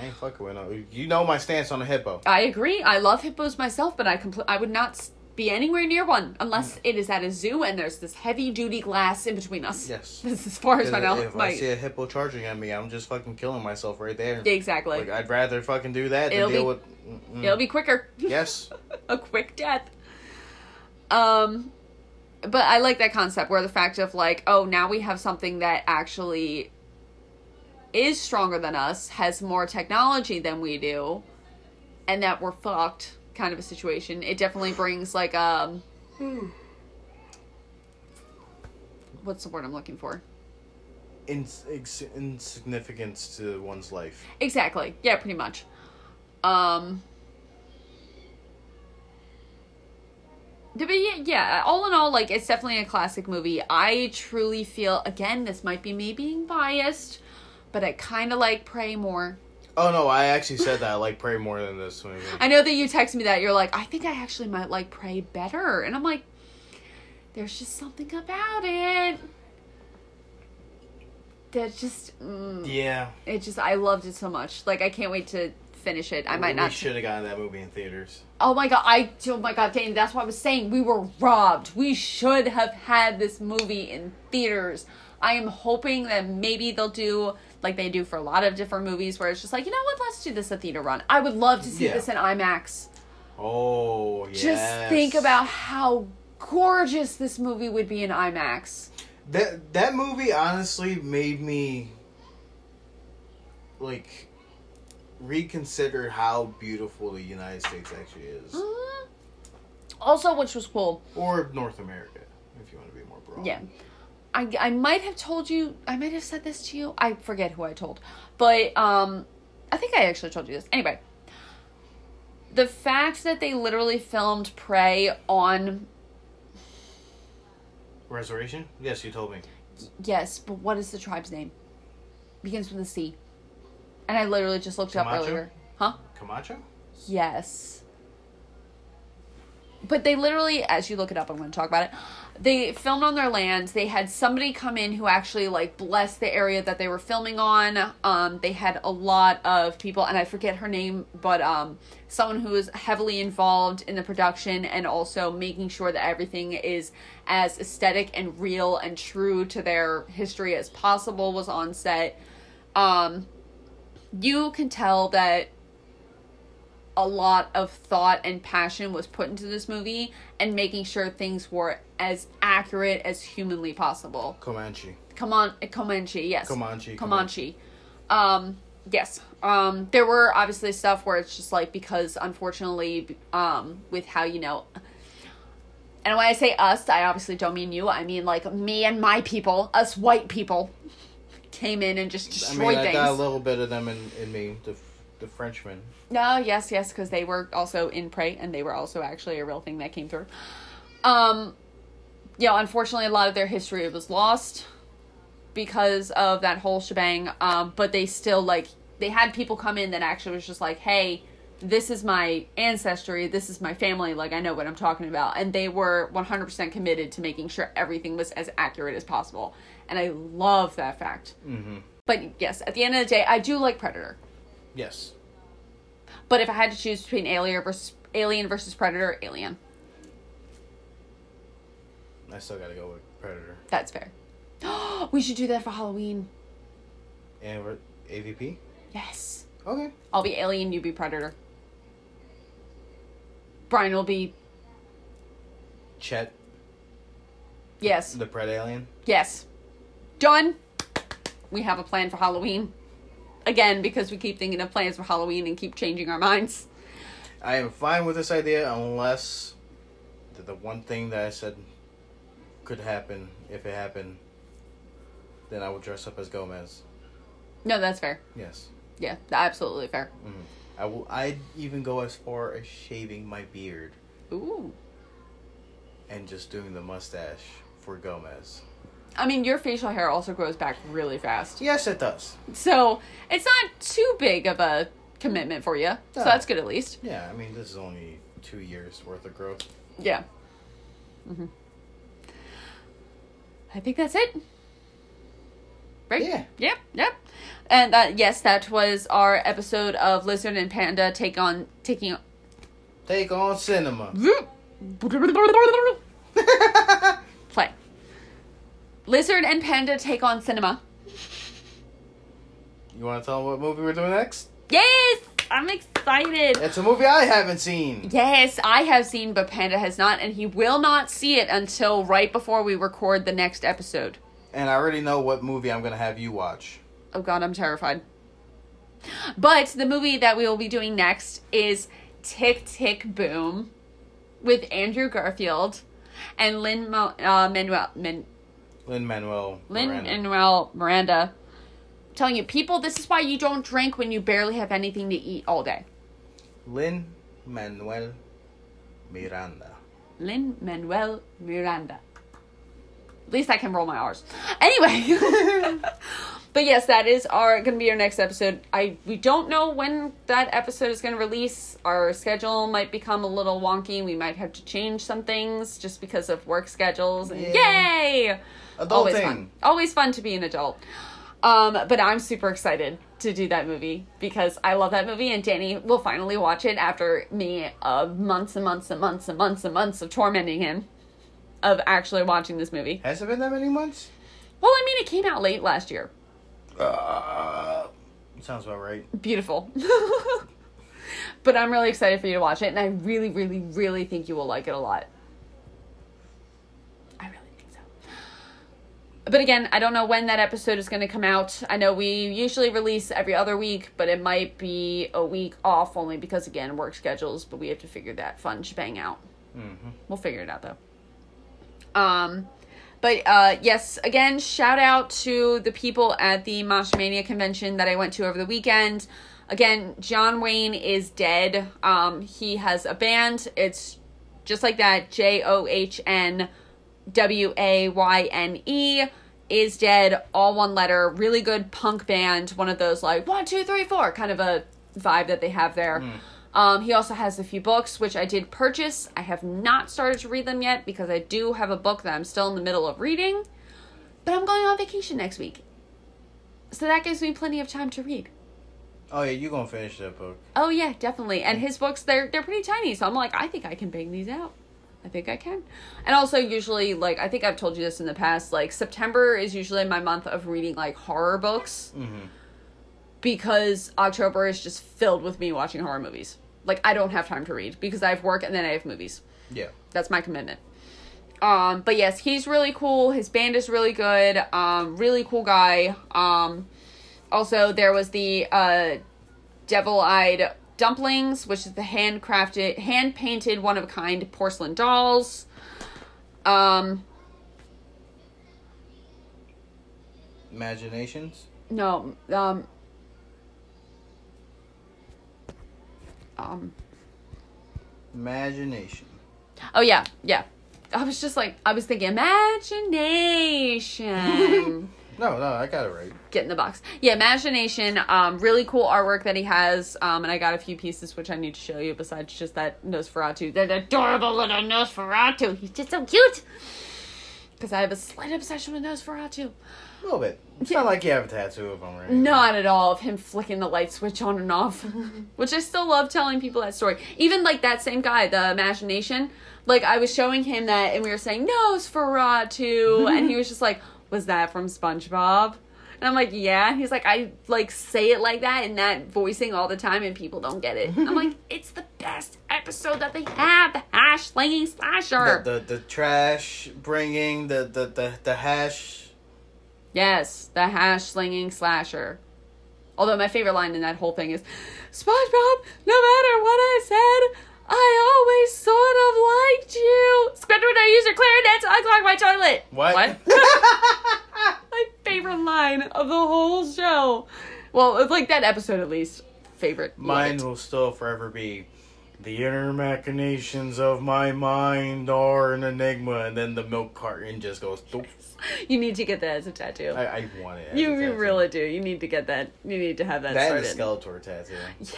I ain't fucking with no. You know my stance on a hippo. I agree. I love hippos myself, but I compl- I would not be anywhere near one unless it is at a zoo and there's this heavy duty glass in between us. Yes. This is as far as my If knowledge. I see a hippo charging at me, I'm just fucking killing myself right there. exactly. Like I'd rather fucking do that than It'll deal be- with. mm-mm. It'll be quicker. Yes. a quick death. Um, but I like that concept where the fact of like, oh, now we have something that actually is stronger than us, has more technology than we do, and that we're fucked kind of a situation. It definitely brings like um, what's the word I'm looking for? Ins- ex- insignificance to one's life. Exactly. Yeah, pretty much. Um But yeah, yeah, all in all, like it's definitely a classic movie. I truly feel again, this might be me being biased, but I kind of like Prey more. Oh no, I actually said that I like Prey more than this movie. I know that you texted me that you're like, I think I actually might like Prey better, and I'm like, there's just something about it that just, mm, yeah, it just, I loved it so much. Like I can't wait to finish it. I might we not. should have gotten that movie in theaters. Oh my god, I oh my god, Danny, that's what I was saying. We were robbed. We should have had this movie in theaters. I am hoping that maybe they'll do like they do for a lot of different movies where it's just like, you know what, let's do this a theater run. I would love to see Yeah. this in IMAX. Oh yes. Just think about how gorgeous this movie would be in IMAX. that. That movie honestly made me like reconsider how beautiful the United States actually is, Mhm. Also, which was cool. or North America, if you want to be more broad. Yeah. I, I might have told you, I might have said this to you. I forget who I told. But um I think I actually told you this. Anyway, the fact that they literally filmed Prey on Reservation? Yes, you told me. yes, but what is the tribe's name? Begins with a C. And I literally just looked it up earlier. Huh? Camacho? Yes. But they literally, as you look it up, I'm going to talk about it. They filmed on their land. They had somebody come in who actually like blessed the area that they were filming on. Um, they had a lot of people, and I forget her name, but um, someone who was heavily involved in the production and also making sure that everything is as aesthetic and real and true to their history as possible was on set. Um, you can tell that a lot of thought and passion was put into this movie and making sure things were as accurate as humanly possible. Comanche. Come on, Comanche, yes. Comanche. Comanche. Um, yes. Um, there were obviously stuff where it's just like because unfortunately, um, with how you know, and when I say us, I obviously don't mean you. I mean like me and my people, us white people, came in and just I destroyed mean, I things. got a little bit of them in, in me, the, the Frenchmen. No, yes, yes, because they were also in Prey, and they were also actually a real thing that came through. Um, you know, unfortunately, a lot of their history was lost because of that whole shebang. Um, but they still like they had people come in that actually was just like, hey, this is my ancestry, this is my family, like I know what I'm talking about, and they were 100% committed to making sure everything was as accurate as possible, and I love that fact. Mm-hmm. But yes, at the end of the day, I do like Predator. Yes. But if I had to choose between Alien versus Alien versus Predator, Alien. I still gotta go with Predator. That's fair. we should do that for Halloween. And we're AVP? Yes. Okay. I'll be Alien, you be Predator. Brian will be Chet, yes. the Pred Alien. Yes. Done. We have a plan for Halloween. Again, because we keep thinking of plans for Halloween and keep changing our minds. I am fine with this idea unless the, the one thing that I said could happen, if it happened, then I would dress up as Gomez. No, that's fair. Yes. Yeah, absolutely fair. Mm-hmm. I will. I'd even go as far as shaving my beard Ooh. and just doing the mustache for Gomez. I mean, your facial hair also grows back really fast. Yes, it does. So it's not too big of a commitment for you. So No. that's good at least. Yeah, I mean, this is only two years worth of growth. Yeah. hmm I think that's it. Right? Yeah. Yep. Yep. And that yes, that was our episode of Lizzard and Panda take on taking. Take on cinema. Lizzard and Panda take on cinema. You want to tell them what movie we're doing next? Yes, I'm excited. It's a movie I haven't seen. Yes, I have seen, but Panda has not, and he will not see it until right before we record the next episode. And I already know what movie I'm going to have you watch. Oh god, I'm terrified. But the movie that we will be doing next is Tick Tick Boom with Andrew Garfield and Lynn Mo- uh, Manuel Min- Lin Manuel. Lin Manuel Miranda. I'm telling you, people, this is why you don't drink when you barely have anything to eat all day. Lin Manuel Miranda. Lin Manuel Miranda. At least I can roll my R's. Anyway. but yes, that is our gonna be our next episode. I we don't know when that episode is gonna release. Our schedule might become a little wonky. We might have to change some things just because of work schedules. And Yeah. yay! Always fun. Always fun to be an adult. Um, but I'm super excited to do that movie because I love that movie, and Danny will finally watch it after me of months and months and months and months and months of tormenting him of actually watching this movie. Has it been that many months? Well, I mean, it came out late last year. Uh, sounds about right. Beautiful. but I'm really excited for you to watch it, and I really, really, really think you will like it a lot. I really think so. But again, I don't know when that episode is going to come out. I know we usually release every other week, but it might be a week off only because, again, work schedules, but we have to figure that fun shebang out. Mm-hmm. We'll figure it out though. Um, but uh, yes, again, shout out to the people at the Mania convention that I went to over the weekend. Again, John Wayne is dead. Um, he has a band. It's just like that J O H N W A Y N E is dead. All one letter. Really good punk band. One of those like one, two, three, four kind of a vibe that they have there. Um, he also has a few books, which I did purchase. I have not started to read them yet because I do have a book that I'm still in the middle of reading. But I'm going on vacation next week. So that gives me plenty of time to read. Oh yeah, you gonna finish that book? Oh yeah, definitely. And his books they're they're pretty tiny, so I'm like, I think I can bang these out. I think I can. And also usually like I think I've told you this in the past, like September is usually my month of reading like horror books Mm-hmm. because October is just filled with me watching horror movies. Like I don't have time to read because I have work and then I have movies. Yeah. That's my commitment. Um, but yes, he's really cool. His band is really good. Um, really cool guy. Um, also there was the uh, devil-eyed dumplings, which is the handcrafted, hand painted, one of a kind porcelain dolls. Um, Imaginations. no, um, um, Imagination. Oh yeah, yeah. I was just like I was thinking imagination. No, no, I got it right. Get in the box. Yeah, imagination. Um, really cool artwork that he has. Um, and I got a few pieces which I need to show you. Besides just that Nosferatu, that adorable little Nosferatu. He's just so cute. Because I have a slight obsession with Nosferatu. A little bit. It's not like you have a tattoo of him, right? Not at all of him flicking the light switch on and off. Which I still love telling people that story. Even like that same guy, the imagination. Like I was showing him that and we were saying Nosferatu and he was just like, Was that from SpongeBob? And I'm like, Yeah. And he's like, I like say it like that in that voicing all the time and people don't get it. I'm like, It's the best episode that they have, the hash slinging slasher. The, the the trash bringing the the the, the hash. Yes, the hash slinging slasher. Although my favorite line in that whole thing is, SpongeBob, no matter what I said, I always sort of liked you. When I use your clarinet to unclog my toilet. What? What? my favorite line of the whole show. Well, it's like that episode at least. Favorite. Mine will still forever be. The inner machinations of my mind are an enigma, and then the milk carton just goes. doop. You need to get that as a tattoo. I, I want it. as you, a tattoo. really do. You need to get that. You need to have that, That started. a Skeletor tattoo. Yeah.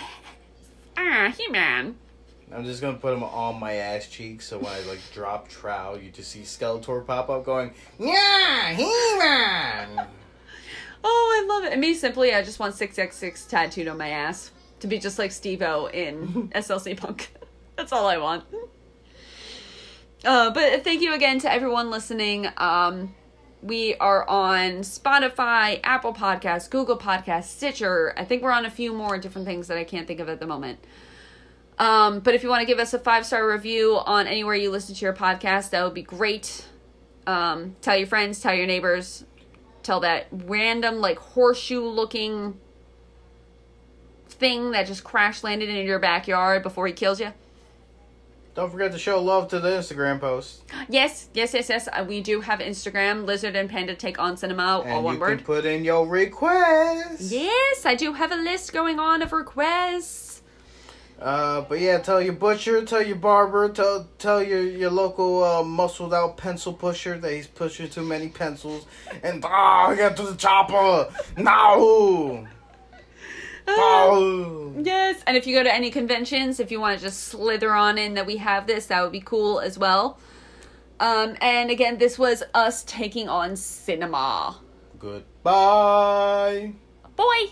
Ah, He Man. I'm just gonna put them on my ass cheeks, so when I like drop Trow, you just see Skeletor pop up going, "Yeah, He-Man." Oh, I love it. And me simply, I just want 6x6 tattooed on my ass to be just like Stevo in SLC Punk. That's all I want. Uh, but thank you again to everyone listening. Um, we are on Spotify, Apple Podcasts, Google Podcasts, Stitcher. I think we're on a few more different things that I can't think of at the moment. Um, but if you want to give us a five star review on anywhere you listen to your podcast, that would be great. Um, tell your friends, tell your neighbors, tell that random like horseshoe looking thing that just crash landed in your backyard before he kills you. Don't forget to show love to the Instagram post, Yes, yes, yes, yes. Uh, we do have Instagram, Lizzard and Panda Take on Cinema, and all one you word. can put in your requests. Yes, I do have a list going on of requests. Uh, but yeah, tell your butcher, tell your barber, tell tell your your local uh, muscled out pencil pusher that he's pushing too many pencils, and ah, get to the chopper now. Oh. Yes, and if you go to any conventions, if you want to just slither on in that we have this, that would be cool as well. Um, and again, this was us taking on cinema. Goodbye. Boy!